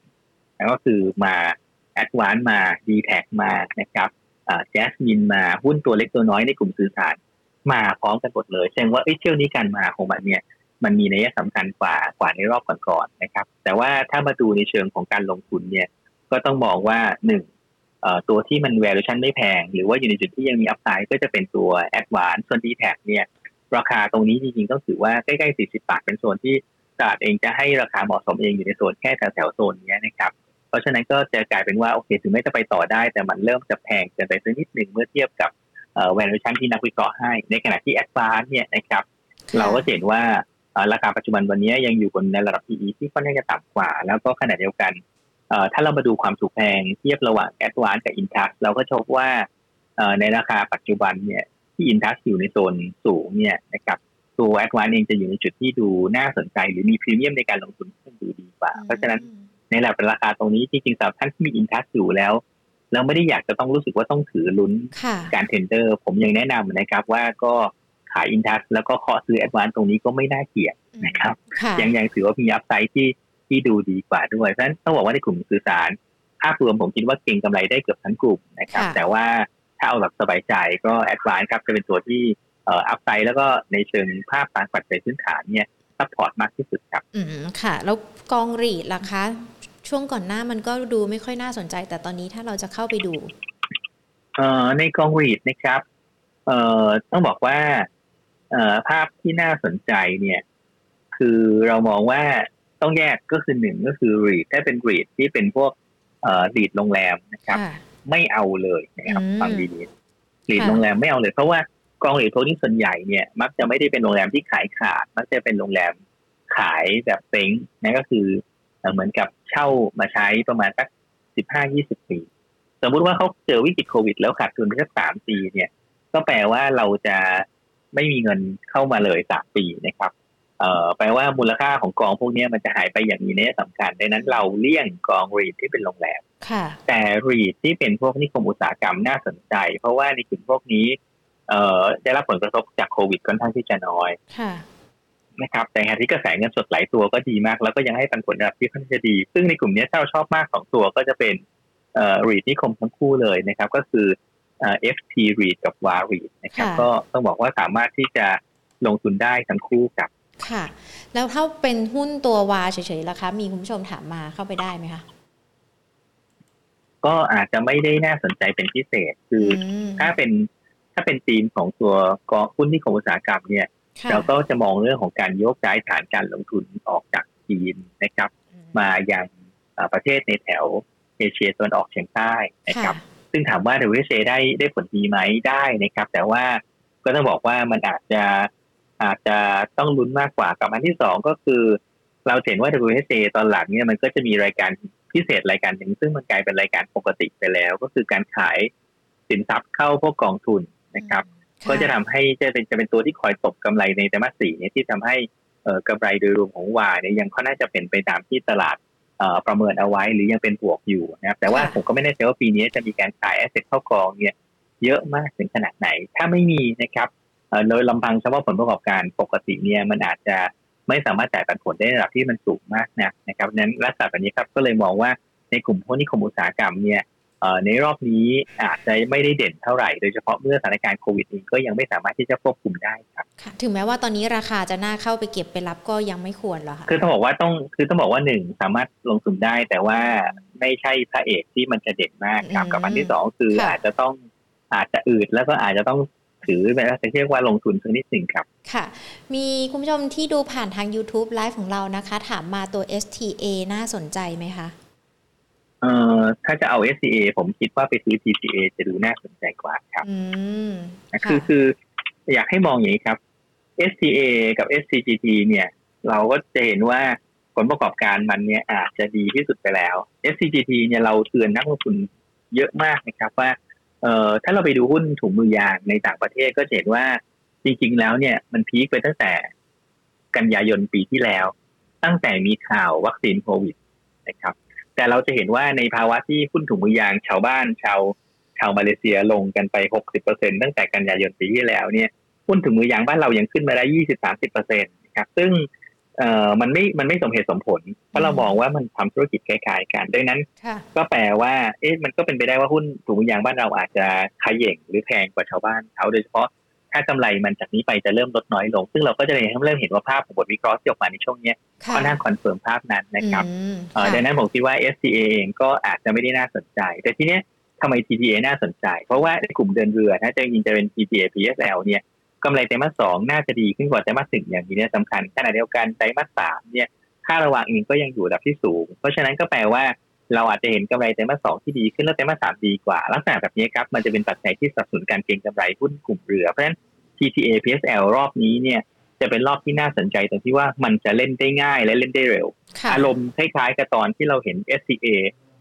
แล้วก็คือมาแอดวานซ์มาดีแทคมานะครับแจสมินมาหุ้นตัวเล็กตัวน้อยในกลุ่มสื่อสาร มาพร้อมกันหมดเลยแสดงว่าเที่ยวนี้การมาของมันเนี่ยมันมีนัยสำคัญกว่ากว่าในรอบก่อนๆนะครับ แต่ว่าถ้ามาดูในเชิงของการลงทุนเนี่ยก็ต้องมองว่าหนึ่งตัวที่มัน valuation ไม่แพง หรือว่าอยู่ในจุดที่ยังมี upside ก็จะเป็นตัว advance ส่วน d t a c เนี่ยราคาตรงนี้จริงๆต้องถือว่าใกล้ๆ 40 บาทเป็นโซนที่ตลาดเองจะให้ราคาเหมาะสมเองอยู่ในโซนแค่แถวๆโซนเนี้ยนะครับ เพราะฉะนั้นก็จะกลายเป็นว่าโอเคถึงแม้จะไปต่อได้ แต่มันเริ่มจะแพงเกินไปสักนิดหนึ่งเมื่อเทียบกับเอ่อ valuation ที่นักวิเคราะห์ให้ ในขณะที่ advance เนี่ยนะครับ เราก็เห็นว่าราคาปัจจุบันวันนี้ยังอยู่บนในระดับ PE ที่ค่อนข้างจะต่ำกว่า แล้วก็ขณะเดียวกันถ้าเรามาดูความถูกแพงเทียบระหว่าง a d v a n c e กับ Intact เราก็พบว่าในราคาปัจจุบันเนี่ยที่ Intact อยู่ในโซนสูงเนี่ยนะครับตัว a d v a n c e เองจะอยู่ในจุดที่ดูน่าสนใจ หรือมีพรีเมียมในการลงทุนที่ดูดีกว่า เพราะฉะนั้น ในระดับราคาตรงนี้จริงๆสำหรับท่านที่มี Intact อยู่แล้ว แล้วไม่ได้อยากจะต้องรู้สึกว่าต้องถือลุ้นค่ะการ tender ผมยังแนะนำนะครับว่าก็ขายอินทัชแล้วก็เคาะซื้อแอดวานซ์ตรงนี้ก็ไม่น่าเกลียดนะครับค่ะยังยังถือว่ามี upside ที่ที่ดูดีกว่าด้วยเพราะฉะนั้นต้องบอกว่าในกลุ่มสื่อสารภาพรวมผมคิดว่าเก็งกำไรได้เกือบทั้งกลุ่มนะครับค่ะแต่ว่าถ้าเอาแบบสบายใจก็แอดวานซ์ครับจะเป็นตัวที่เอ่อ upside แล้วก็ในเชิงภาพการปัจจัยพื้นฐานเนี่ย support มากที่สุดครับ อืมค่ะ แล้วกองรีดล่ะคะ ช่วงก่อนหน้ามันก็ดูไม่ค่อยน่าสนใจ แต่ตอนนี้ถ้าเราจะเข้าไปดูเอ่อในกองรีดนะครับเอ่อต้องบอกว่าเอ่อภาพที่น่าสนใจเนี่ย คือเรามองว่าต้องแยกก็คือหนึ่งก็คือรีดถ้าเป็นรีดที่เป็นพวกเอ่อรีดโรงแรมนะครับค่ะไม่เอาเลยนะครับอืมฟังดีๆรีดค่ะโรงแรมไม่เอาเลย เพราะว่ากองรีดพวกนี้ส่วนใหญ่เนี่ย มักจะไม่ได้เป็นโรงแรมที่ขายขาด มักจะเป็นโรงแรมขายแบบเซ้งนั่นก็คือ เอ่อเหมือนกับเช่ามาใช้ประมาณสักสิบห้ายี่สิบปี สมมุติว่าเขาเจอวิกฤตโควิด แล้วขาดทุนไปสักสามปีเนี่ย ก็แปลว่าเราจะไม่มีเงินเข้ามาเลยสามปีนะครับเอ่อแปลว่ามูลค่าของกองพวกนี้มันจะหายไปอย่างมีนัยสำคัญดังนั้นเราเลี่ยงกองรีดที่เป็นโรงแรมค่ะแต่รีดที่เป็นพวกนิคมอุตสาหกรรมน่าสนใจ เพราะว่าในกลุ่มพวกนี้ เอ่อได้รับผลกระทบจากโควิดค่อนข้างที่จะน้อยค่ะ นะครับแต่ขณะที่กระแสเงินสดหลายตัวก็ดีมาก แล้วก็ยังให้ปันผลระดับที่ค่อนข้างจะดี ซึ่งในกลุ่มนี้ถ้าเราชอบมากสองตัวก็จะเป็นเอ่อรีดนิคมทั้งคู่เลยนะครับ ก็คือเอ่อ FT REIT กับ w a REIT นะครับค่ะก็ต้องบอกว่าสามารถที่จะลงทุนได้ทั้งคู่กับค่ะ แล้วถ้าเป็นหุ้นตัววาเฉยๆล่ะคะ มีคุณผู้ชมถามมาเข้าไปได้ไหมคะก็อาจจะไม่ได้น่าสนใจเป็นพิเศษ คืออมถ้าเป็นถ้าเป็นธีมของตัวกองหุ้นที่ของอุตสาหกรรมเนี่ยค่ะ เราก็จะมองเรื่องของการโยกย้ายฐานการลงทุนออกจากจีนนะครับอืมายังเอ่อประเทศในแถวเอเชียตะวันออกเฉียงใต้นะครับค่ะซึ่งถามว่า WHA ได้ได้ผลดีไหมได้นะครับ แต่ว่าก็ต้องบอกว่ามันอาจจะอาจจะต้องลุ้นมากกว่ากับอันที่สองก็คือ เราเห็นว่า WHA ตอนหลังเนี่ยมันก็จะมีรายการพิเศษรายการหนึ่งซึ่งมันกลายเป็นรายการปกติไปแล้ว ก็คือการขายสินทรัพย์เข้าพวกกองทุนนะครับค่ ก็จะทำให้จะเป็นจะเป็นตัวที่คอยตบกำไรในไตรมาสสี่เนี่ยที่ทำให้เอ่อกำไรโดยรวมของวาเนี่ยยังค่อนข้างจะเป็นไปตามที่ตลาดเอ่อประเมินเอาไว้หรือยังเป็นบวกอยู่นะครับแต่ว่าผมก็ไม่แน่ใจว่าปีนี้จะมีการขายแอสเซทเข้ากองเนี่ยเยอะมากถึงขนาดไหน ถ้าไม่มีนะครับเอ่อโดยลำพังเฉพาะผลประกอบการปกติเนี่ยมันอาจจะไม่สามารถจ่ายปันผลได้ในระดับที่มันสูงมากนะนะครับนั้นลักษณะแบบนี้ครับก็เลยมองว่าในกลุ่มพวกนิคมอุตสาหกรรมเนี่ยเอ่อ ในรอบนี้อาจจะไม่ได้เด่นเท่าไหร่ โดยเฉพาะเมื่อสถานการณ์โควิดเองก็ยังไม่สามารถที่จะควบคุมได้ครับค่ะถึงแม้ว่าตอนนี้ราคาจะน่าเข้าไปเก็บไปรับก็ยังไม่ควรเหรอคะคือต้องบอกว่าต้องคือต้องบอกว่าหนึ่งสามารถลงทุนได้ แต่ว่าไม่ใช่พระเอกที่มันจะเด่นมากครับอืมกับอันที่สองคือค่ะอาจจะต้องอาจจะอืดแล้วก็อาจจะต้องถือแบบจะเรียกว่าลงทุนสักนิดหนึ่งครับ ค่ะ มีคุณผู้ชมที่ดูผ่านทาง YouTube ไลฟ์ของเรานะคะ ถามมาตัว STA น่าสนใจไหมคะ เอ่อถ้าจะเอา SCA ผมคิดว่าไปซื้อ TCA จะดูน่าสนใจกว่าครับอืมนะค่ะคือคืออยากให้มองอย่างนี้ครับ STA กับ SCGT เนี่ย เราก็จะเห็นว่ากลประกอบการมันเนี่ยอาจจะดีที่สุดไปแล้ว SCGT เนี่ยเราเตือนนักลงทุนเยอะมากนะครับว่าเอ่อถ้าเราไปดูหุ้นถุงมือยางในต่างประเทศก็เห็นว่าจริง ๆ แล้วเนี่ยมันพีคไปตั้งแต่กันยายนปีที่แล้ว ตั้งแต่มีข่าววัคซีนโควิดนะครับ แต่เราจะเห็นว่าในภาวะที่หุ้นถุงมือยางชาวบ้านชาวชาวมาเลเซียลงกันไป 60%ตั้งแต่กันยายนปีที่แล้วเนี่ยหุ้นถุงมือยางบ้านเรายังขึ้นมาได้ 20-30%นะครับซึ่งเอ่อมันไม่มันไม่สมเหตุสมผล เพราะเรามองว่ามันทำธุรกิจคล้ายๆกันดังนั้นค่ะก็แปลว่าเอ๊ะมันก็เป็นไปได้ว่าหุ้นถุงมือยางบ้านเราอาจจะขย่งหรือแพงกว่าชาวบ้านเขาโดยเฉพาะ ถ้ากำไรมันจากนี้ไปจะเริ่มลดน้อยลง ซึ่งเราก็จะเริ่มเห็นว่าภาพของบทวิเคราะห์ที่ออกมาในช่วงเนี้ยค่ะค่อนข้าง confirm ภาพนั้นนะครับอืมเอ่อค่ะดังนั้นผมคิดว่า SCA เองก็อาจจะไม่ได้น่าสนใจ แต่ทีเนี้ยทำไม TTA น่าสนใจ เพราะว่าในกลุ่มเดินเรือถ้าจะจริงๆจะเป็น TTA PSL เนี่ยกำไรไตรมาสสองน่าจะดีขึ้นกว่าไตรมาสหนึ่งอย่างนี้เนี่ยสำคัญขณะเดียวกันไตรมาสสามเนี่ยค่าระวางเองก็ยังอยู่ระดับที่สูง เพราะฉะนั้นก็แปลว่า เราอาจจะเห็นกำไรไตรมาสสองที่ดีขึ้นแล้วไตรมาสสามดีกว่า ลักษณะแบบนี้ครับมันจะเป็นปัจจัยที่สนับสนุนการเก็งกำไรหุ้นกลุ่มเรือเพราะฉะนั้น TTA PSL รอบนี้เนี่ยจะเป็นรอบที่น่าสนใจตรงที่ว่ามันจะเล่นได้ง่ายและเล่นได้เร็วค่ะอารมณ์คล้ายๆกับตอนที่เราเห็น SCA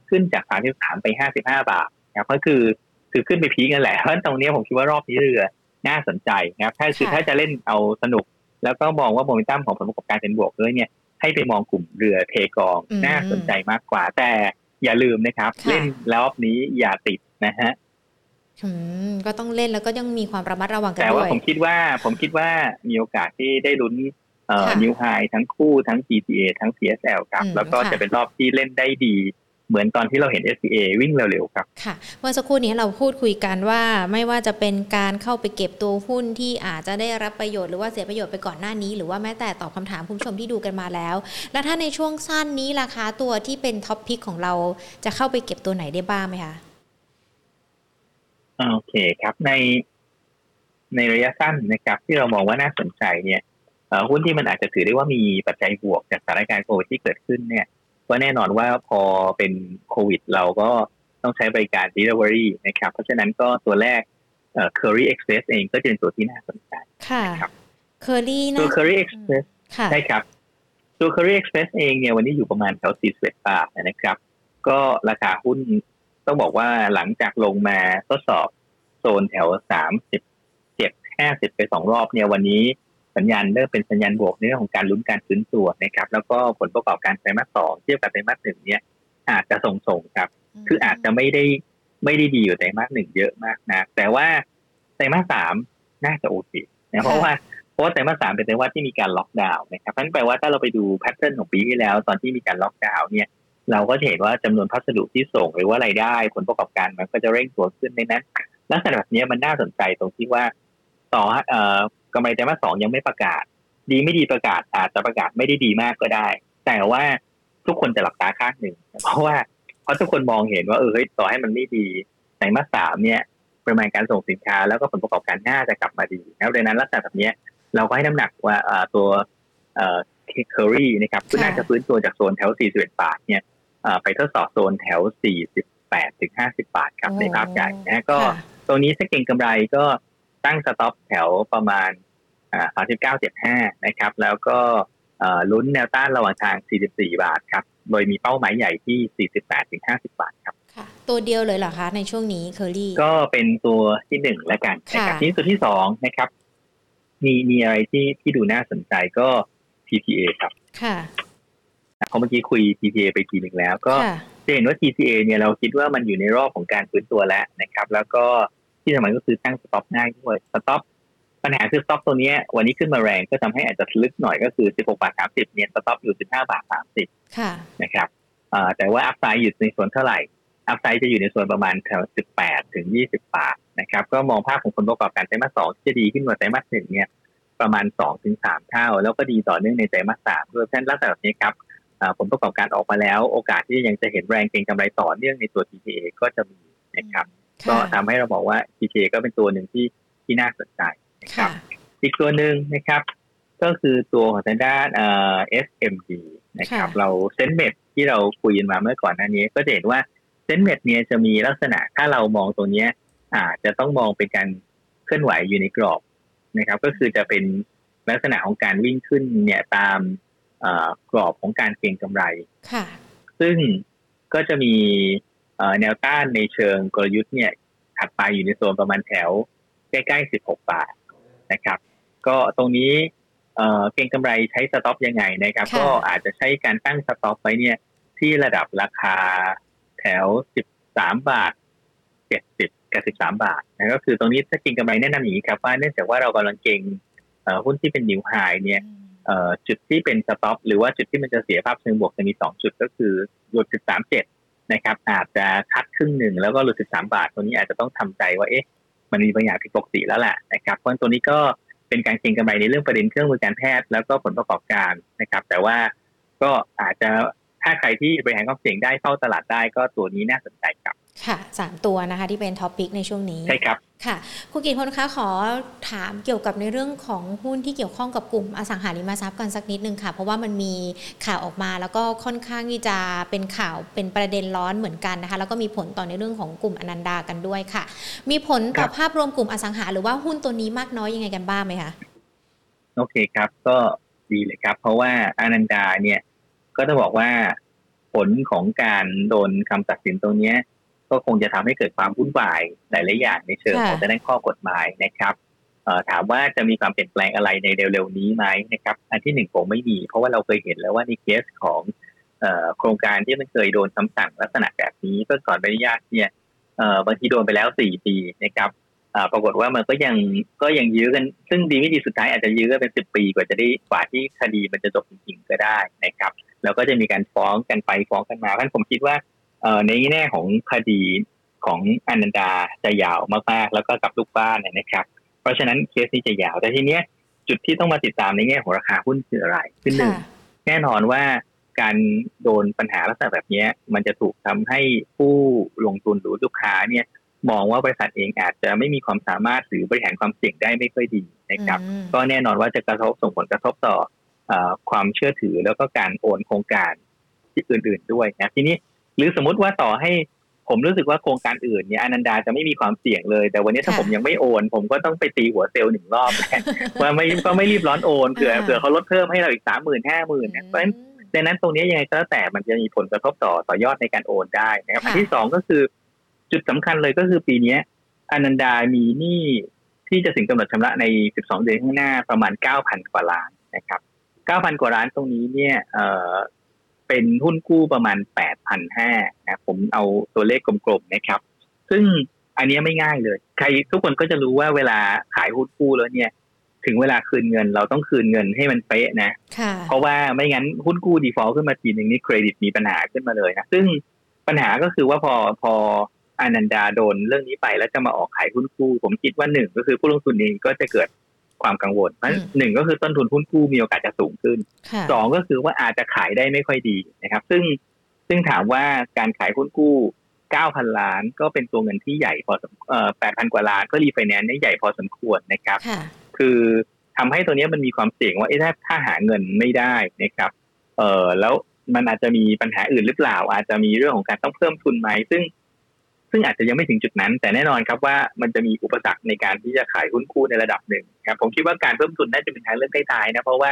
ขึ้นจาก 33 ไป 55 บาทนะครับก็คือคือขึ้นไปพีกันแหละเพราะฉะนั้นตรงนี้ผมคิดว่ารอบนี้เรือน่าสนใจนะครับถ้าคือค่ะถ้าจะเล่นเอาสนุก แล้วก็มองว่าโมเมนตัมของผลประกอบการเป็นบวกด้วยเนี่ยให้ไปมองกลุ่มเรือเทกองอืมน่าสนใจมากกว่า แต่ อย่าลืมนะครับค่ะเล่นรอบนี้อย่าติดนะฮะอืมก็ต้องเล่นแล้วก็ยังมีความระมัดระวังกันแต่ด้ว่าวยผมคิดว่าผมคิดว่ามีโอกาสที่ได้ลุ้นเอ่อค่ะนิวไฮทั้งคู่ทั้ง GTA ทั้ง PSL ครับอืมแล้วก็ค่ะจะเป็นรอบที่เล่นได้ดี เหมือนตอนที่เราเห็น SCA วิ่งเร็วๆครับ ค่ะ เมื่อสักครู่นี้เราพูดคุยกันว่าไม่ว่าจะเป็นการเข้าไปเก็บตัวหุ้นที่อาจจะได้รับประโยชน์หรือว่าเสียประโยชน์ไปก่อนหน้านี้ หรือว่าแม้แต่ตอบคำถามคุณผู้ชมที่ดูกันมาแล้ว แล้วถ้าในช่วงสั้นนี้ราคาตัวที่เป็นท็อปพิกของเราจะเข้าไปเก็บตัวไหนได้บ้างไหมคะโอเคครับในในระยะสั้นนะครับ ที่เรามองว่าน่าสนใจเนี่ยเอ่อหุ้นที่มันอาจจะถือได้ว่ามีปัจจัยบวกจากสถานการณ์โควิดที่เกิดขึ้นเนี่ย ก็แน่นอนว่าพอเป็นโควิด เราก็ต้องใช้บริการ Delivery นะครับ เพราะฉะนั้นก็ตัวแรกเอ่อ Curry Express เองก็จะเป็นตัวที่น่าสนใจค่ะครับเคอรี่ตัวนะ Curry Express ค่ะใช่ครับ ตัว Curry Express เองเนี่ยวันนี้อยู่ประมาณแถว41บาทนะครับ ก็ราคาหุ้นต้องบอกว่าหลังจากลงมาทดสอบโซนแถว37 50ไปสองรอบเนี่ยวันนี้ สัญญาณเริ่มเป็นสัญญาณบวกในเรื่องของการลุ้นการฟื้นตัวนะครับ แล้วก็ผลประกอบการไตรมาสสองเทียบกับไตรมาสหนึ่งเนี่ยอาจจะส่งๆครับ คืออาจจะไม่ได้ไม่ได้ดีอยู่ไตรมาสหนึ่งเยอะมากนะแต่ว่าไตรมาสสามน่าจะโอเคนะเพราะว่าเพราะว่าไตรมาสสามเป็นไตรมาสที่มีการล็อกดาวน์นะครับนั่นแปลว่าถ้าเราไปดู pattern ของปีที่แล้ว ตอนที่มีการล็อกดาวน์เนี่ย เราก็จะเห็นว่าจำนวนพัสดุที่ส่งหรือว่ารายได้ ผลประกอบการมันก็จะเร่งตัวขึ้นดังนั้นลักษณะแบบนี้มันน่าสนใจตรงที่ว่าต่อเอ่อ กำไรไตรมาสสองยังไม่ประกาศ ดีไม่ดีประกาศอาจจะประกาศไม่ได้ดีมากก็ได้ แต่ว่าทุกคนจะหลับตาข้างหนึ่ง เพราะว่าเพราะทุกคนมองเห็นว่าเออเฮ้ยต่อให้มันไม่ดีไตรมาสสามเนี่ยปริมาณการส่งสินค้าแล้วก็ผลประกอบการน่าจะกลับมาดีนะดังนั้นลักษณะแบบนี้เราก็ให้น้ำหนักว่าเอ่อตัวเอ่อเคอรี่นะครับก็น่าจะฟื้นตัวจากโซนแถว 41 บาทเนี่ยเอ่อไปทดสอบโซนแถว 48 ถึง 50 บาทครับโอ้ในภาพใหญ่นะก็ค่ะตรงนี้ถ้าเก็งกำไรก็ ตั้ง stop แถวประมาณอ่า39.75นะครับ แล้วก็เอ่อลุ้นแนวต้านระหว่างทาง 44 บาทครับ โดยมีเป้าหมายใหญ่ที่ 48ถึง50 บาทครับ ค่ะ ตัวเดียวเลยเหรอคะ ในช่วงนี้เคอรี่ก็เป็นตัวที่หนึ่งแล้วกันนะครับค่ะที่ตัวที่สองนะครับ มีมีอะไรที่ที่ดูน่าสนใจก็ TTA ครับ ค่ะเพราะเมื่อกี้คุย TTA ไปทีหนึ่งแล้ว ก็ค่ะจะเห็นว่า TTA เนี่ยเราคิดว่ามันอยู่ในรอบของการฟื้นตัวแล้วนะครับ แล้วก็ ที่สำคัญก็คือตั้ง stop ง่ายด้วย stop ปัญหาคือ stop ตัวเนี้ยวันนี้ขึ้นมาแรงก็ทำให้อาจจะลึกหน่อยก็คือ 16 บาท 30 เนี่ย stop อยู่ 15 บาท 30ค่ะนะครับอ่าแต่ว่าอัพไซด์อยู่ในส่วนเท่าไหร่ อัพไซด์จะอยู่ในส่วนประมาณแถว 18 ถึง 20 บาทนะครับ ก็มองภาพของผลประกอบการไตรมาสสองที่จะดีขึ้นกว่าไตรมาสหนึ่งเนี่ยประมาณ 2 ถึง 3 เท่า แล้วก็ดีต่อเนื่องในไตรมาสสามด้วยเพราะฉะนั้นลักษณะแบบนี้ครับอ่าผลประกอบการออกมาแล้ว โอกาสที่ยังจะเห็นแรงเก็งกำไรต่อเนื่องในตัว TTA ก็จะมีนะครับ ก็ค่ะทำให้เราบอกว่า TTA ก็เป็นตัวหนึ่งที่ที่น่าสนใจนะครัค่ะบอีกตัวหนึ่งนะครับ ก็คือตัวของทางด้านเอ่อ SMD นะครับค่ะเราเซนเมดที่เราคุยกันมาเมื่อก่อนหน้านี้ ก็จะเห็นว่าเซนเมดเนี่ยจะมีลักษณะถ้าเรามองตรงเนี้ยอาจจะต้องมองเป็นการเคลื่อนไหวอยู่ในกรอบนะครับ ก็คือจะเป็นลักษณะของการวิ่งขึ้นเนี่ยตามกรอบของการเก็งกำไร ค่ะ ซึ่งก็จะมี แนวต้านในเชิงกลยุทธ์เนี่ยถัดไปอยู่ในโซนประมาณแถวใกล้ๆ 16 บาทนะครับ ก็ตรงนี้เก็งกำไรใช้ stop ยังไงนะครับ ก็อาจจะใช้การตั้ง stop ไว้เนี่ยที่ระดับราคาแถว 13 บาท 70 กับ 13 บาทนะก็คือตรงนี้ถ้าเก็งกำไรแนะนำอย่างนี้ครับว่าเนื่องจากว่าเรากำลังเก็งหุ้นที่เป็น new high เนี่ยจุดที่เป็น stop หรือว่าจุดที่มันจะเสียภาพเชิงบวกจะมี 2 จุดก็คือหลุด13.7 นะครับ อาจจะ cut ครึ่งหนึ่งแล้วก็หลุด 13 บาท ตัวนี้อาจจะต้องทำใจว่าเอ๊ะมันมีบางอย่างผิดปกติแล้วแหละนะครับเพราะตัวนี้ก็เป็นการเก็งกำไรในเรื่องประเด็นเครื่องมือการแพทย์แล้วก็ผลประกอบการนะครับ แต่ว่าก็อาจจะถ้าใครที่บริหารความเสี่ยงได้เฝ้าตลาดได้ก็ตัวนี้น่าสนใจครับ ค่ะสามตัวนะคะที่เป็น top pick ในช่วงนี้ใช่ครับค่ะคุณกิตพลคะขอถามเกี่ยวกับในเรื่องของหุ้นที่เกี่ยวข้องกับกลุ่มอสังหาริมทรัพย์กันสักนิดนึงค่ะ เพราะว่ามันมีข่าวออกมาแล้วก็ค่อนข้างที่จะเป็นข่าวเป็นประเด็นร้อนเหมือนกันนะคะ แล้วก็มีผลต่อในเรื่องของกลุ่มอนันดากันด้วยค่ะ มีผลต่อภาพรวมกลุ่มอสังหาหรือว่าหุ้นตัวนี้มากน้อยยังไงกันบ้างไหมคะโอเคครับก็ดีเลยครับ เพราะว่าอนันดาเนี่ยก็ต้องบอกว่าผลของการโดนคำตัดสินตรงนี้ ก็คงจะทำให้เกิดความวุ่นวายหลายๆอย่างในเชิงของด้านข้อกฎหมายนะครับถามว่าจะมีความเปลี่ยนแปลงอะไรในเร็วๆนี้ไหมนะครับ อันที่หนึ่งผมไม่มี เพราะว่าเราเคยเห็นแล้วว่าในเคสของโครงการที่มันเคยโดนคำสั่งลักษณะแบบนี้ก็ก่อนใบอนุญาตเนี่ยบางทีโดนไปแล้วสี่ปีนะครับปรากฏว่ามันก็ยังก็ยังยื้อกัน ซึ่งดีไม่ดีสุดท้ายอาจจะยื้อกันเป็นสิบปีกว่าจะได้กว่าที่คดีมันจะจบจริงๆก็ได้นะครับ แล้วก็จะมีการฟ้องกันไปฟ้องกันมาเพราะผมคิดว่า ในแง่ของคดีของอนันดาจะยาวมากๆ แล้วก็กับลูกบ้านนะครับ เพราะฉะนั้นเคสนี้จะยาว แต่ทีเนี้ยจุดที่ต้องมาติดตามในแง่ของราคาหุ้นคืออะไรคือหนึ่งแน่นอนว่าการโดนปัญหาลักษณะแบบนี้มันจะถูกทำให้ผู้ลงทุนหรือลูกค้าเนี่ยมองว่าบริษัทเองอาจจะไม่มีความสามารถหรือบริหารความเสี่ยงได้ไม่ค่อยดีนะครับ ก็แน่นอนว่าจะกระทบส่งผลกระทบต่ออความเชื่อถือแล้วก็การโอนโครงการที่อื่น ๆด้วยนะทีนี้ หรือสมมติว่าต่อให้ผมรู้สึกว่าโครงการอื่นเนี่ยอนันดาจะไม่มีความเสี่ยงเลย แต่วันนี้ถ้าผมยังไม่โอน ผมก็ต้องไปตีหัวเซลล์หนึ่งรอบว่าไม่ก็ไม่รีบร้อนโอนเผื่อเผื่อเขาลดเพิ่มให้เราอีกสามหมื่นห้าหมื่นเพราะฉะนั้นดังนั้นตรงนี้ยังไงก็แล้วแต่มันจะมีผลกระทบต่อต่อยอดในการโอนได้นะครับอันที่สองก็คือ จุดสำคัญเลยก็คือปีนี้อนันดามีหนี้ที่จะถึงกำหนดชำระใน 12 เดือนข้างหน้าประมาณ 9,000 กว่าล้านนะครับ 9,000 กว่าล้านตรงนี้เนี่ย เออเป็นหุ้นกู้ประมาณ8,500นะผมเอาตัวเลขกลมๆนะครับ ซึ่งอันนี้ไม่ง่ายเลย ใครทุกคนก็จะรู้ว่าเวลาขายหุ้นกู้แล้วเนี่ย ถึงเวลาคืนเงินเราต้องคืนเงินให้มันเป๊ะนะ เพราะว่าไม่งั้นหุ้นกู้ default ขึ้นมาทีหนึ่งนี่เครดิตมีปัญหาขึ้นมาเลยนะ ซึ่งปัญหาก็คือว่าพอพออนันดาโดนเรื่องนี้ไปแล้วจะมาออกขายหุ้นกู้ ผมคิดว่าหนึ่งก็คือผู้ลงทุนเองก็จะเกิด ความกังวลเพราะหนึ่งก็คือต้นทุนหุ้นกู้มีโอกาสจะสูงขึ้นสองก็คือว่าอาจจะขายได้ไม่ค่อยดีนะครับ ซึ่งซึ่งถามว่าการขายหุ้นกู้เก้าพันล้านก็เป็นตัวเงินที่ใหญ่พอสมเอ่อแปดพันกว่าล้านก็รีไฟแนนซ์ได้ใหญ่พอสมควรนะครับ คือทำให้ตัวนี้มันมีความเสี่ยงว่าถ้าถ้าหาเงินไม่ได้นะครับ เออแล้วมันอาจจะมีปัญหาอื่นหรือเปล่า อาจจะมีเรื่องของการต้องเพิ่มทุนไหมซึ่ง ซึ่งอาจจะยังไม่ถึงจุดนั้น แต่แน่นอนครับว่ามันจะมีอุปสรรคในการที่จะขายหุ้นคู่ในระดับหนึ่งครับผมคิดว่าการเพิ่มทุนน่าจะเป็นทางเลือกท้ายๆนะเพราะว่า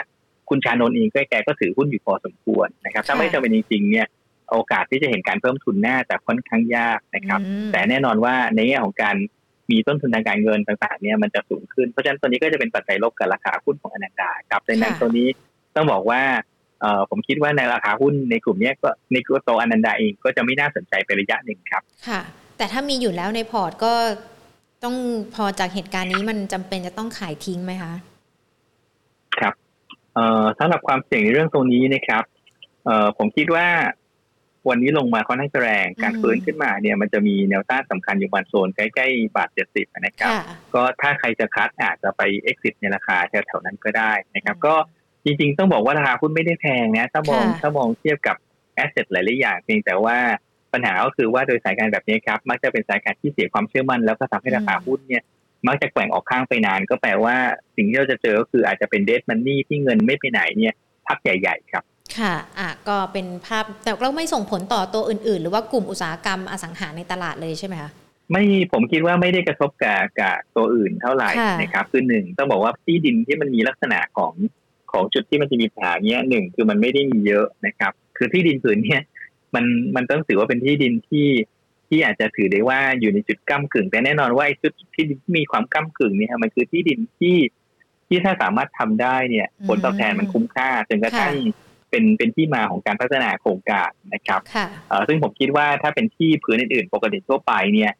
คุณชานนท์เองก็แกก็ถือหุ้นอยู่พอสมควรนะครับ ถ้าไม่จำเป็นจริงๆเนี่ยโอกาสที่จะเห็นการเพิ่มทุนน่าจะค่อนข้างยากนะครับ แต่แน่นอนว่าในแง่ของการมีต้นทุนทางการเงินต่างๆเนี่ยมันจะสูงขึ้นเพราะฉะนั้นตัวนี้ก็จะเป็นปัจจัยลบกับราคาหุ้นของอนันดาครับดังนั้นตัวนี้ต้องบอกว่าเออผมคิดว่าในราคาหุ้นในกลุ่มนี้ก็ในกลุ่มโตอนันดาเองก็จะไม่น่าสนใจไประยะหนึ่งครับ ค่ะ แต่ถ้ามีอยู่แล้วในพอร์ตก็ต้องพอจากเหตุการณ์นี้มันจำเป็นจะต้องขายทิ้งไหมคะ ครับเอ่อสำหรับความเสี่ยงในเรื่องตรงนี้นะครับเอ่อผมคิดว่าวันนี้ลงมาค่อนข้างแรง การฟื้นขึ้นมาเนี่ยมันจะมีแนวต้านสำคัญอยู่บางโซนใกล้ๆบาทเจ็ดสิบนะครับ ก็ถ้าใครจะคัดอาจจะไป exit ในราคาแถวๆนั้นก็ได้นะครับ ก็จริงๆ ต้องบอกว่าราคาหุ้นไม่ได้แพงนะ ถ้ามองถ้ามองเทียบกับแอสเซทหลายๆอย่างเพียงแต่ว่า ปัญหาก็คือว่าโดยสายการแบบนี้ครับ มักจะเป็นสายการที่เสียความเชื่อมั่น แล้วก็ทำให้ราคาหุ้นเนี่ยมักจะแกว่งออกข้างไปนาน ก็แปลว่าสิ่งที่เราจะเจอก็คืออาจจะเป็นเดทมันนี่ที่เงินไม่ไปไหนเนี่ยพักใหญ่ ๆ ครับ ค่ะอะก็เป็นภาพแต่เราไม่ส่งผลต่อตัวอื่น ๆ หรือว่ากลุ่มอุตสาหกรรมอสังหาในตลาดเลยใช่ไหมคะไม่ผมคิดว่าไม่ได้กระทบกับกับตัวอื่นเท่าไหร่นะครับคือหนึ่งต้องบอกว่าที่ดินที่มันมีลักษณะของของจุดที่มันจะมีปัญหาเนี้ยหนึ่งคือมันไม่ได้มีเยอะนะครับ คือที่ดินผืนเนี้ย มันมันต้องถือว่าเป็นที่ดินที่ที่อาจจะถือได้ว่าอยู่ในจุดก้ากึ่ง แต่แน่นอนว่าไอ้จุดที่ดินที่มีความก้ากึ่งเนี่ยมันคือที่ดินที่ที่ถ้าสามารถทำได้เนี่ยผลตอบแทนมันคุ้มค่าจนกระทั่งเป็นเป็นที่มาของการพัฒนาโครงการนะครับซึ่งผมคิดว่าถ้าเป็นที่พื้นอื่นๆปกติทั่วไปเนี่ย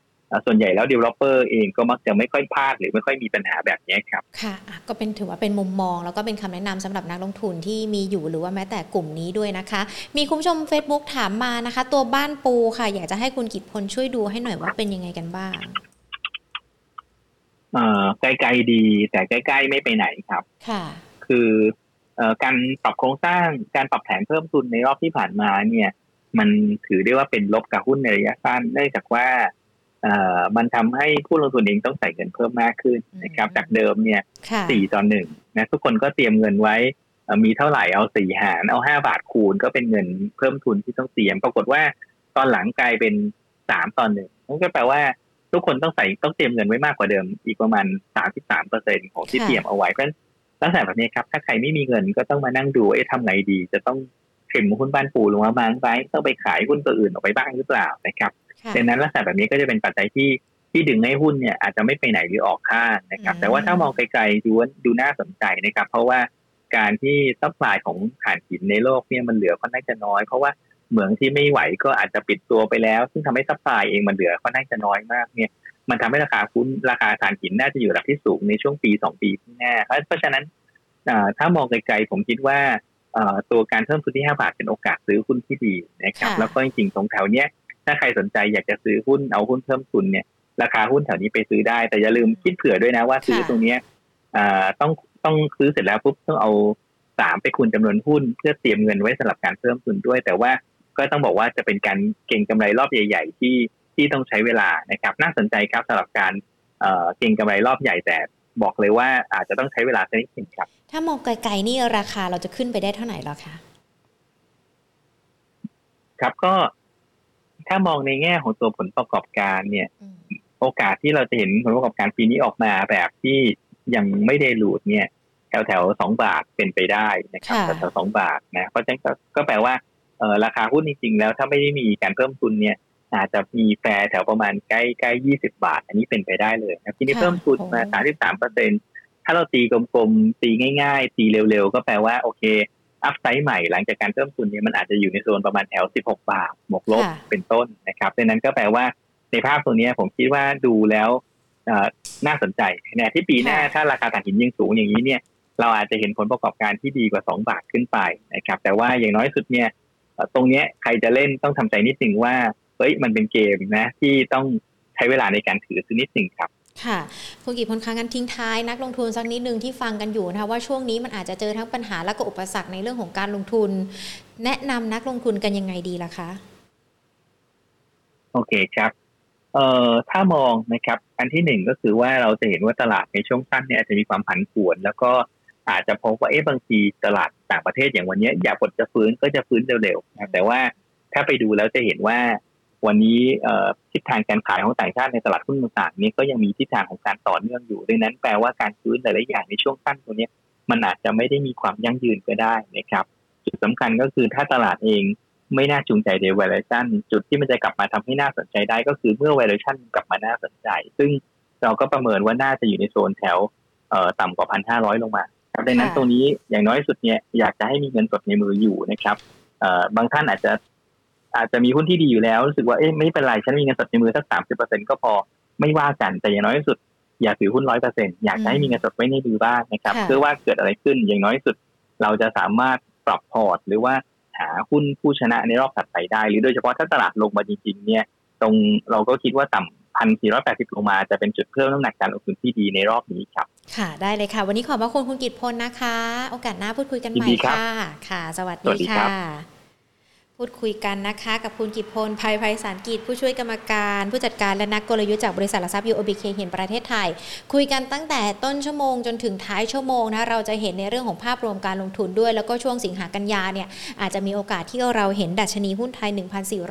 ส่วนใหญ่แล้ว developer เองก็มักจะไม่ค่อยพลาดหรือไม่ค่อยมีปัญหาแบบนี้ครับ ค่ะ ก็เป็นถือว่าเป็นมุมมอง แล้วก็เป็นคำแนะนำสำหรับนักลงทุนที่มีอยู่หรือว่าแม้แต่กลุ่มนี้ด้วยนะคะ มีคุณผู้ชม Facebook ถามมานะคะ ตัวบ้านปูค่ะ อยากจะให้คุณกิตพลช่วยดูให้หน่อยว่าเป็นยังไงกันบ้างเอ่อไกลๆดี แต่ใกล้ๆไม่ไปไหนครับ ค่ะ คือเอ่อการปรับโครงสร้างการปรับแผนเพิ่มทุนในรอบที่ผ่านมาเนี่ย มันถือได้ว่าเป็นลบกับหุ้นในระยะสั้นเนื่องจากว่า มันทำให้ผู้ลงทุนเองต้องใส่เงินเพิ่มมากขึ้นนะครับจากเดิมเนี่ยสี่ต่อหนึ่งนะทุกคนก็เตรียมเงินไว้มีเท่าไหร่เอาสี่หารเอาห้าบาทคูณก็เป็นเงินเพิ่มทุนที่ต้องเตรียม ปรากฏว่าตอนหลังกลายเป็นสามต่อหนึ่งนั่นก็แปลว่าทุกคนต้องใส่ต้องเตรียมเงินไว้มากกว่าเดิม อีกประมาณสามสิบสามเปอร์เซ็นของที่เตรียมเอาไว้เพราะฉะนั้นลักษณะแบบนี้ครับ ถ้าใครไม่มีเงินก็ต้องมานั่งดูเอ๊ะทำไงดี จะต้องเข็มหุ้นบ้านปูลงมาบ้างไหมต้องไปขายหุ้นตัวอื่นออกไปบ้างหรือเปล่านะครับ ดังนั้นลักษณะแบบนี้ก็จะเป็นปัจจัยที่ที่ดึงให้หุ้นเนี่ยอาจจะไม่ไปไหนหรือออกข้างนะครับ แต่ว่าถ้ามองไกลๆดูดูน่าสนใจนะครับ เพราะว่าการที่ supply ของถ่านหินในโลกเนี่ยมันเหลือค่อนข้างจะน้อยเพราะว่าเหมืองที่ไม่ไหวก็อาจจะปิดตัวไปแล้ว ซึ่งทำให้ supply เองมันเหลือค่อนข้างจะน้อยมากเนี่ย มันทำให้ราคาหุ้นราคาถ่านหินน่าจะอยู่ระดับที่สูงในช่วงปีสองปีข้างหน้าเพราะฉะนั้นถ้ามองไกลๆผมคิดว่าตัวการเพิ่มทุนที่ห้าบาทเป็นโอกาสซื้อหุ้นที่ดีนะครับ แล้วก็จริงๆตรงแถวเนี้ย ถ้าใครสนใจอยากจะซื้อหุ้นเอาหุ้นเพิ่มทุนเนี่ยราคาหุ้นแถวนี้ไปซื้อได้ แต่อย่าลืมคิดเผื่อด้วยนะว่าซื้อตรงนี้ต้องต้องซื้อเสร็จแล้วปุ๊บต้องเอาสามไปคูณจำนวนหุ้น เพื่อเตรียมเงินไว้สำหรับการเพิ่มทุนด้วย แต่ว่าก็ต้องบอกว่าจะเป็นการเก่งกำไรรอบใหญ่ ๆ ที่ที่ต้องใช้เวลานะครับ น่าสนใจครับสำหรับการเก่งกำไรรอบใหญ่แต่บอกเลยว่าอาจจะต้องใช้เวลาสักนิดนึงครับ ถ้ามองไกลๆนี่ราคาเราจะขึ้นไปได้เท่าไหร่หรอคะ ครับก็ ถ้ามองในแง่ของตัวผลประกอบการเนี่ยโอกาสที่เราจะเห็นผลประกอบการปีนี้ออกมาแบบที่ยังไม่ได้หลุดเนี่ย แถวแถวสองบาทเป็นไปได้นะครับแถวแถวสองบาทนะเพราะฉะนั้นก็แปลว่าเออราคาหุ้นจริงๆแล้วถ้าไม่ได้มีการเพิ่มทุนเนี่ย อาจจะมีแฟร์แถวประมาณใกล้ใกล้ยี่สิบาท อันนี้เป็นไปได้เลยนะทีนี้เพิ่มทุนมาสามสิบสามเปอร์เซ็นถ้าเราตีกลมๆตีง่าย ๆ ตีเร็วๆ ก็แปลว่าโอเค อัพไซด์ใหม่หลังจากการเพิ่มทุนเนี่ยมันอาจจะอยู่ในโซนประมาณแถวสิบหกบาทหมกลบเป็นต้นนะครับดังนั้นก็แปลว่าในภาพตรงนี้ผมคิดว่าดูแล้วน่าสนใจเนี่ยที่ปีหน้าถ้าราคาถ่านหินยังสูงอย่างนี้เนี่ยเราอาจจะเห็นผลประกอบการที่ดีกว่า 2 บาทขึ้นไปนะครับแต่ว่าอย่างน้อยสุดเนี่ยตรงนี้ใครจะเล่นต้องทำใจนิดหนึ่งว่าเฮ้ยมันเป็นเกมนะที่ต้องใช้เวลาในการถือสักนิดหนึ่งครับ ค่ะคุณกิจพลค้างกันทิ้งท้ายนักลงทุนสักนิดนึงที่ฟังกันอยู่นะคะว่าช่วงนี้มันอาจจะเจอทั้งปัญหาและก็อุปสรรคในเรื่องของการลงทุน แนะนำนักลงทุนกันยังไงดีล่ะคะ โอเคครับเอ่อถ้ามองนะครับ อันที่หนึ่งก็คือว่าเราจะเห็นว่าตลาดในช่วงสั้นเนี่ยอาจจะมีความผันผวน แล้วก็อาจจะพบว่าเอ๊ะบางทีตลาดต่างประเทศอย่างวันนี้อยากกดจะฟื้นก็จะฟื้นเร็วๆนะแต่ว่าถ้าไปดูแล้วจะเห็นว่า วันนี้ทิศทางการขายของต่างชาติในตลาดหุ้นต่างๆนี้ก็ยังมีทิศทางของการต่อเนื่องอยู่ดังนั้นแปลว่าการฟื้นหลายๆอย่างในช่วงสั้นตัวนี้มันอาจจะไม่ได้มีความยั่งยืนก็ได้นะครับ จุดสำคัญก็คือถ้าตลาดเองไม่น่าจูงใจใน valuation จุดที่มันจะกลับมาทำให้น่าสนใจได้ก็คือเมื่อ valuation กลับมาน่าสนใจ ซึ่งเราก็ประเมินว่าน่าจะอยู่ในโซนแถวต่ำกว่าพันห้าร้อยลงมาครับดังนั้นตรงนี้อย่างน้อยสุดเนี่ยอยากจะให้มีเงินสดในมืออยู่นะครับบางท่านอาจจะ อาจจะมีหุ้นที่ดีอยู่แล้วรู้สึกว่าเอ๊ะไม่เป็นไรฉันมีเงินสดในมือสักสามสิบเปอร์เซ็นก็พอไม่ว่ากันแต่อย่างน้อยสุดอย่าถือหุ้นร้อยเปอร์เซ็นอยากให้มีเงินสดไว้ในมือบ้างนะครับเพื่อว่าเกิดอะไรขึ้นอย่างน้อยสุด เราจะสามารถปรับพอร์ต หรือว่าหาหุ้นผู้ชนะในรอบถัดไปได้ หรือโดยเฉพาะถ้าตลาดลงมาจริงๆเนี่ย ตรงเราก็คิดว่าต่ำพันสี่ร้อยแปดสิบลงมาจะเป็นจุดเพิ่มน้ำหนักการลงทุนที่ดีในรอบนี้ครับ ค่ะได้เลยค่ะ วันนี้ขอบพระคุณคุณกิตพลนะคะ โอกาสหน้าพูดคุยกันใหม่ค่ะค่ะ สวัสดีค่ะ พูดคุยกันนะคะ กับคุณกิพลภัยภัยสารกิจ ผู้ช่วยกรรมการ ผู้จัดการและนักกลยุทธ์จากบริษัทหลักทรัพย์ UOBK เห็นประเทศไทย คุยกันตั้งแต่ต้นชั่วโมงจนถึงท้ายชั่วโมงนะเราจะเห็นในเรื่องของภาพรวมการลงทุนด้วย แล้วก็ช่วงสิงหากันยาเนี่ยอาจจะมีโอกาสที่เราเห็นดัชนีหุ้นไทย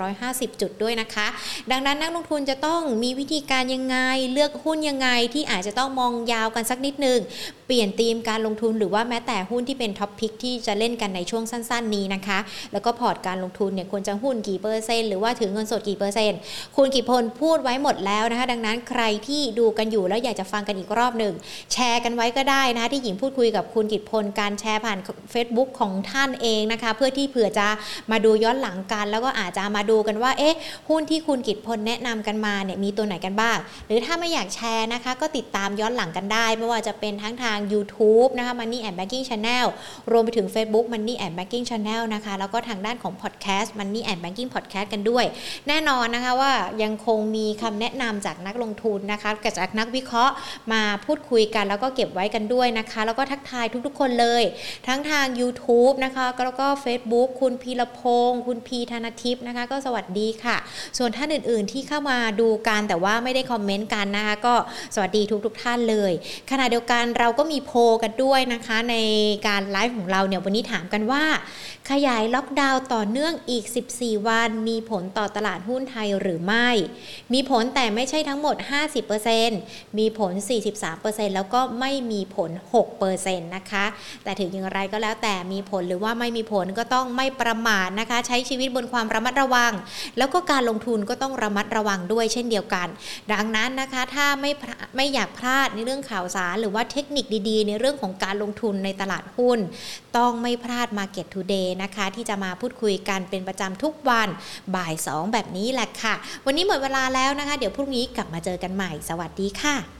1,450 จุดด้วยนะคะ ดังนั้นนักลงทุนจะต้องมีวิธีการยังไงเลือกหุ้นยังไงที่อาจจะต้องมองยาวกันสักนิดนึงเปลี่ยนธีมการลงทุนหรือว่าแม้แต่หุ้นที่เป็น top pick ที่จะเล่นกันในช่วงสั้น ๆ นี้นะคะ แล้วก็พอร์ตการลงทุนเนี่ยควรจะหุ้นกี่เปอร์เซ็นต์หรือว่าถือเงินสดกี่เปอร์เซ็นต์คุณกิพลพูดไว้หมดแล้วนะคะ ดังนั้นใครที่ดูกันอยู่แล้วอยากจะฟังกันอีกรอบหนึ่งแชร์กันไว้ก็ได้นะคะที่หญิงพูดคุยกับคุณกิพลการแชร์ผ่าน Facebook ของท่านเองนะคะ เพื่อที่เผื่อจะมาดูย้อนหลังกัน แล้วก็อาจจะมาดูกันว่าเอ๊ะหุ้นที่คุณกิตพลแนะนำกันมาเนี่ยมีตัวไหนกันบ้าง หรือถ้าไม่อยากแชร์นะคะ ก็ติดตามย้อนหลังกันได้ ไม่ว่าจะเป็นทั้งทาง YouTube นะคะ Money and Banking Channel รวมไปถึง Facebook Money and Banking Channel นะคะ แล้วก็ทางด้านของ Podcast Money and Banking Podcast กันด้วย แน่นอนนะคะว่ายังคงมีคำแนะนำจากนักลงทุนนะคะจากนักวิเคราะห์มาพูดคุยกัน แล้วก็เก็บไว้กันด้วยนะคะ แล้วก็ทักทายทุกๆ คนเลย ทั้งทาง YouTube นะคะแล้วก็ Facebook คุณพีรพงศ์คุณพีธนทิพย์นะคะ ก็สวัสดีค่ะ ส่วนท่านอื่นๆที่เข้ามาดูกันแต่ว่าไม่ได้คอมเมนต์กันนะคะก็สวัสดีทุกๆท่านเลย ขณะเดียวกันเราก็มีโพลกันด้วยนะคะในการไลฟ์ของเราเนี่ยวันนี้ถามกันว่า ขยายล็อกดาวน์ต่อเนื่องอีก 14 วัน มีผลต่อตลาดหุ้นไทยหรือไม่ มีผลแต่ไม่ใช่ทั้งหมด 50%มีผล 43%แล้วก็ไม่มีผล 6%นะคะ แต่ถึงอย่างไรก็แล้วแต่มีผลหรือว่าไม่มีผลก็ต้องไม่ประมาทนะคะ ใช้ชีวิตบนความระมัดระวัง แล้วก็การลงทุนก็ต้องระมัดระวังด้วยเช่นเดียวกัน ดังนั้นนะคะ ถ้าไม่ไม่อยากพลาดในเรื่องข่าวสาร หรือว่าเทคนิคดีๆ ในเรื่องของการลงทุนในตลาดหุ้น ต้องไม่พลาด Market Today นะคะ ที่จะมาพูดคุยกันเป็นประจำทุกวันบ่าย 2 แบบนี้แหละค่ะ วันนี้หมดเวลาแล้วนะคะ เดี๋ยวพรุ่งนี้กลับมาเจอกันใหม่ สวัสดีค่ะ